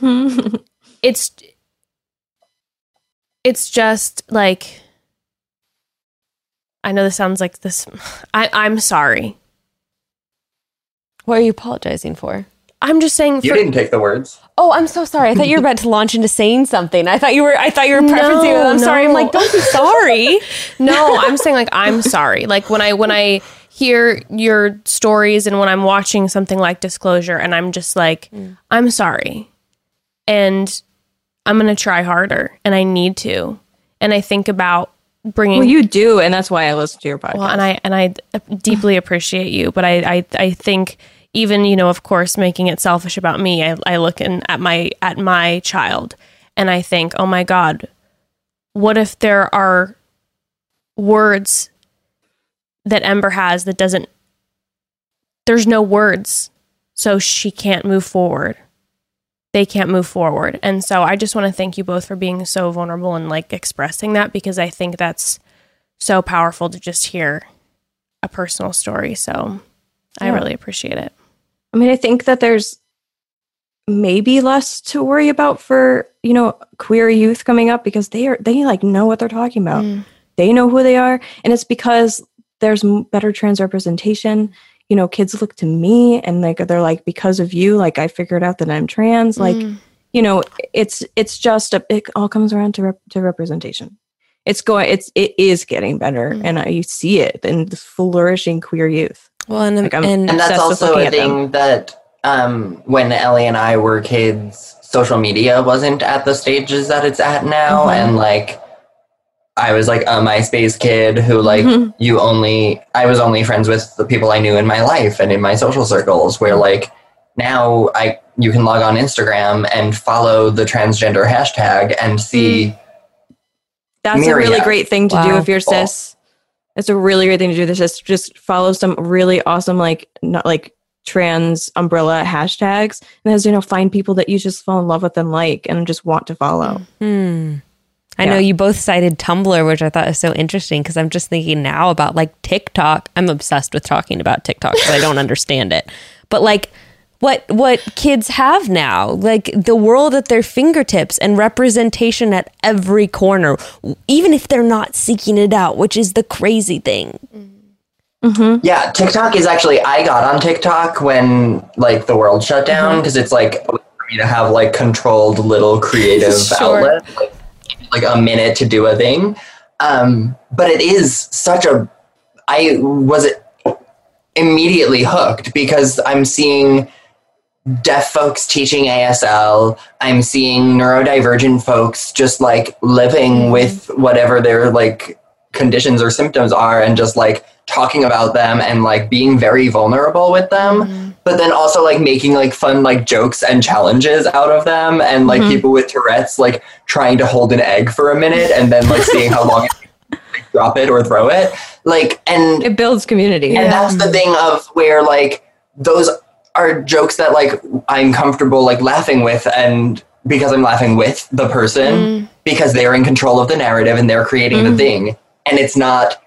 [LAUGHS] it's it's just like I know this sounds like this I I'm sorry. what are you apologizing for I'm just saying You didn't take the words. oh i'm so sorry i thought you were about to launch into saying something i thought you were i thought you were preferencing No, i'm sorry i'm like don't be sorry [LAUGHS] No, I'm saying like I'm sorry. Like when I when I hear your stories and when I'm watching something like Disclosure and I'm just like mm. I'm sorry. And I'm going to try harder and I need to. And I think about bringing Well, you do, and that's why I listen to your podcast. well, and I and I deeply appreciate you, but I I, I think even you know, of course, making it selfish about me, I, I look in, at my at my child, and I think, oh my god, what if there are words that Ember has that doesn't? There's no words, so she can't move forward. They can't move forward, and so I just want to thank you both for being so vulnerable and like expressing that because I think that's so powerful to just hear a personal story. So I really appreciate it. I mean, I think that there's maybe less to worry about for you know queer youth coming up because they are they like know what they're talking about. Mm. They know who they are, and it's because there's better trans representation. You know, kids look to me and like they're like, because of you, like I figured out that I'm trans. Like, Mm. you know, it's it's just a it all comes around to rep, to representation. It's going, it's it is getting better, Mm. and I, you see it in the flourishing queer youth. well and, Like, and And that's also looking a thing that um, when Ellie and I were kids, social media wasn't at the stages that it's at now. Mhm. And like, I was like a MySpace kid who like Mhm. you only I was only friends with the people I knew in my life and in my social circles. Where like now I you can log on Instagram and follow the transgender hashtag and see That's a really great thing to do if you're cis. It's a really great thing to do. This is just follow some really awesome, like not like trans umbrella hashtags, and as you know, find people that you just fall in love with and like, and just want to follow. Hmm. I Yeah. know you both cited Tumblr, which I thought is so interesting because I'm just thinking now about like TikTok. I'm obsessed with talking about TikTok because I don't [LAUGHS] understand it. But like what what kids have now, like the world at their fingertips and representation at every corner, even if they're not seeking it out, which is the crazy thing. Mm-hmm. Mm-hmm. Yeah, TikTok is actually I got on TikTok when like the world shut down mm-hmm. because it's like for me to have like controlled little creative [LAUGHS] Sure. outlet, like, like a minute to do a thing. Um, but it is such a I was immediately hooked because I'm seeing deaf folks teaching ASL. I'm seeing neurodivergent folks just like living with whatever their like conditions or symptoms are and just like talking about them and like being very vulnerable with them. But then also like making like fun like jokes and challenges out of them and like mm-hmm. people with tourette's like trying to hold an egg for a minute and then like seeing how long it like, drop it or throw it. Like and It builds community. and that's the thing of where like those are jokes that like I'm comfortable like laughing with and because I'm laughing with the person mm. because they're in control of the narrative and they're creating the mm. thing. And it's not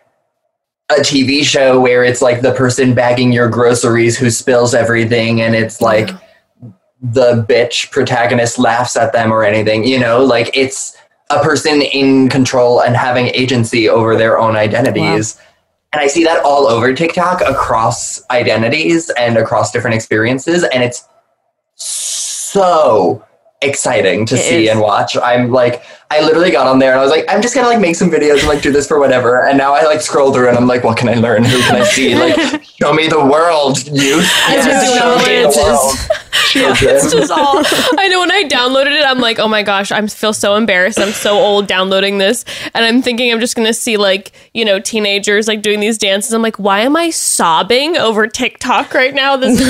a TV show where it's like the person bagging your groceries who spills everything and it's like the bitch protagonist laughs at them or anything you know like it's a person in control and having agency over their own identities and I see that all over TikTok across identities and across different experiences. And it's so exciting to It see is. and watch. I'm like, I literally got on there and I was like, I'm just gonna like make some videos and like do this for whatever. And now I like scroll through and I'm like, what can I learn? Who can I see? Like, [LAUGHS] show me the world, youth. As Yes, you're show doing me the dances. world. Children. It's just all. [LAUGHS] I know when I downloaded it, I'm like, oh my gosh, I feel so embarrassed. I'm so old downloading this, and I'm thinking I'm just gonna see like you know teenagers like doing these dances. I'm like, why am I sobbing over TikTok right now? This is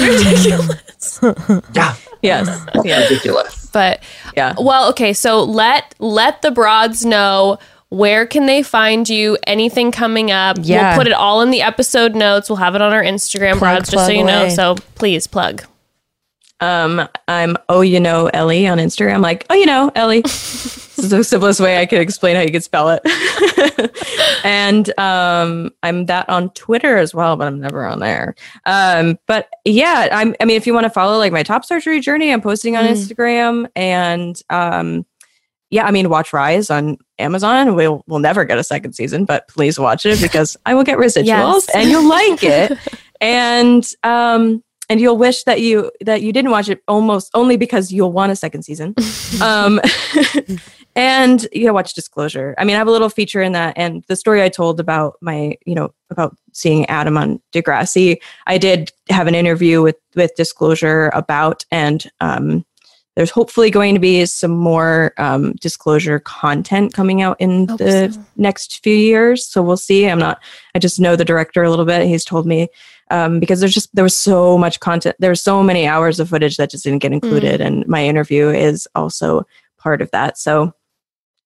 [LAUGHS] ridiculous. yeah, yes. Yeah. ridiculous. But Yeah. well, okay. So let let the broads know. Where can they find you? Anything coming up? Yeah. We'll put it all in the episode notes. We'll have it on our Instagram, broads, just so plug you know. So please plug. Um, I'm oh you know Ellie on Instagram. Like oh you know Ellie. [LAUGHS] this is the simplest way I could explain how you could spell it. [LAUGHS] and um, I'm that on Twitter as well, but I'm never on there. Um, but yeah, I'm. I mean, if you want to follow like my top surgery journey, I'm posting on Mm. Instagram and um. Yeah, I mean, watch Rise on Amazon. We'll we'll never get a second season, but please watch it because I will get residuals [LAUGHS] Yes. and you'll like it. and um and you'll wish that you that you didn't watch it almost only because you'll want a second season. [LAUGHS] Um [LAUGHS] and you know watch disclosure. I mean i have a little feature in that and the story i told about my you know about seeing adam on degrassi i did have an interview with with disclosure about and um there's hopefully going to be some more um, disclosure content coming out in the so. next few years so we'll see. I'm not i just know the director a little bit. He's told me um, because there's just there was so much content there were so many hours of footage that just didn't get included and my interview is also part of that. So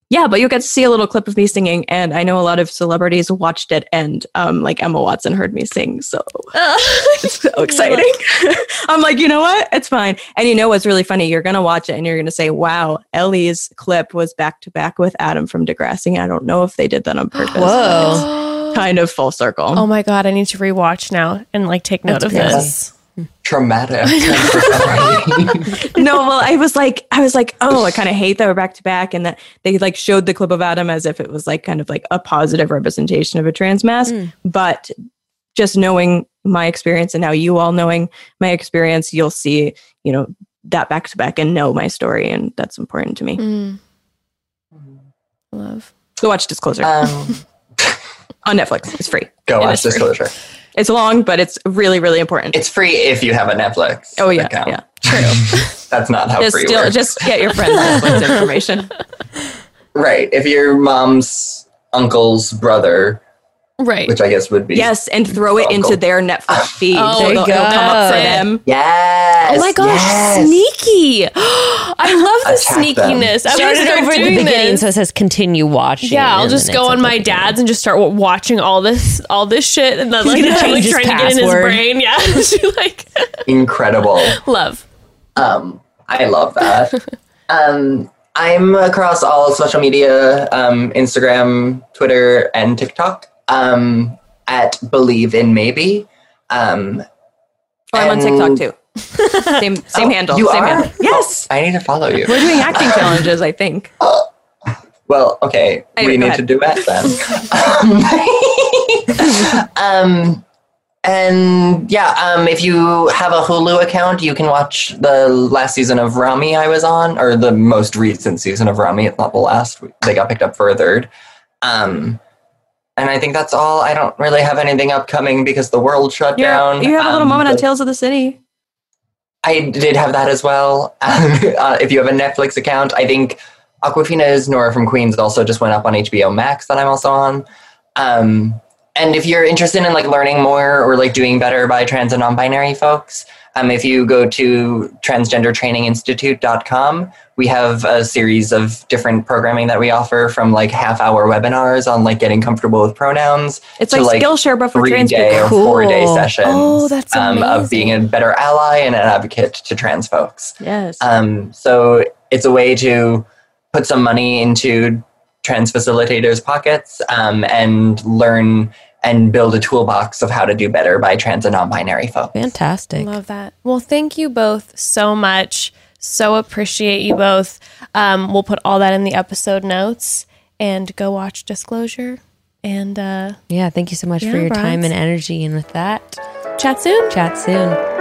yeah but you'll get to see a little clip of me singing and i know a lot of celebrities watched it and um, like emma watson heard me sing so [LAUGHS] it's so exciting. [LAUGHS] I'm like you know what? It's fine. And you know what's really funny? You're gonna watch it and you're gonna say wow ellie's clip was back to back with adam from degrassi. I don't know if they did that on purpose Whoa. [GASPS] kind of full circle Oh my god, I need to rewatch now and like take note of That's this. Traumatic. [LAUGHS] [LAUGHS] no, well, I was like, I was like, oh, I kind of hate that we're back to back, and that they like showed the clip of Adam as if it was like kind of like a positive representation of a trans masc. But just knowing my experience and now you all knowing my experience, you'll see, you know, that back to back and know my story, and that's important to me. Mm. Love. Go watch Disclosure um, [LAUGHS] on Netflix. It's free. go watch. Disclosure. It's long, but it's really, really important. It's free if you have a Netflix. oh yeah, account. yeah. True. [LAUGHS] That's not how Just free still, works. just get your friends Netflix [LAUGHS] information. right. If your mom's uncle's brother, Right. which I guess would be Yes, and throw it into their Netflix [LAUGHS] feed. Oh, so there it'll, you it'll come up for them. Yes. oh my gosh, yes. sneaky. [GASPS] I love the Attack them. sneakiness. I'm Start gonna it start over at the beginning this. so it says continue watching. yeah, I'll just go on my the beginning. dad's and just start watching all this, all this shit, and then like, like change his trying to get in his brain. [LAUGHS] Yeah, [LAUGHS] She, like Incredible. love. Um, I love that. um, I'm across all social media, um, Instagram, Twitter, and TikTok. Um, at Believe in Maybe. Um, Oh, I'm on TikTok too. Same [LAUGHS] same oh, handle. You same are? handle. Yes. Oh, I need to follow you. We're doing acting challenges, I think. [LAUGHS] Well, okay, Anyway, we need ahead. to duet then. [LAUGHS] um, and yeah, um, if you have a Hulu account, you can watch the last season of Ramy I was on, or the most recent season of Ramy. It's not the last; they got picked up for a third. Um, and I think that's all. I don't really have anything upcoming because the world shut You're, down. you have a little Um, moment on Tales of the City. I did have that as well. [LAUGHS] uh, if you have a Netflix account, I think Awkwafina's Nora from Queens also just went up on HBO Max that I'm also on. Um, and if you're interested in like learning more or like doing better by trans and non-binary folks, Um, if you go to transgendertraininginstitute.com, we have a series of different programming that we offer from like half hour webinars on like getting comfortable with pronouns. It's to, like Skillshare, but for trans day people. or four day sessions Oh, that's um, of being a better ally and an advocate to trans folks. Yes. Um, so it's a way to put some money into trans facilitators' pockets um, and learn and build a toolbox of how to do better by trans and non-binary folks. Fantastic. Love that. Well, thank you both so much. So appreciate you both. Um, we'll put all that in the episode notes and go watch Disclosure and uh, Yeah, thank you so much Yeah, for your time and energy. And with that, chat soon. chat soon.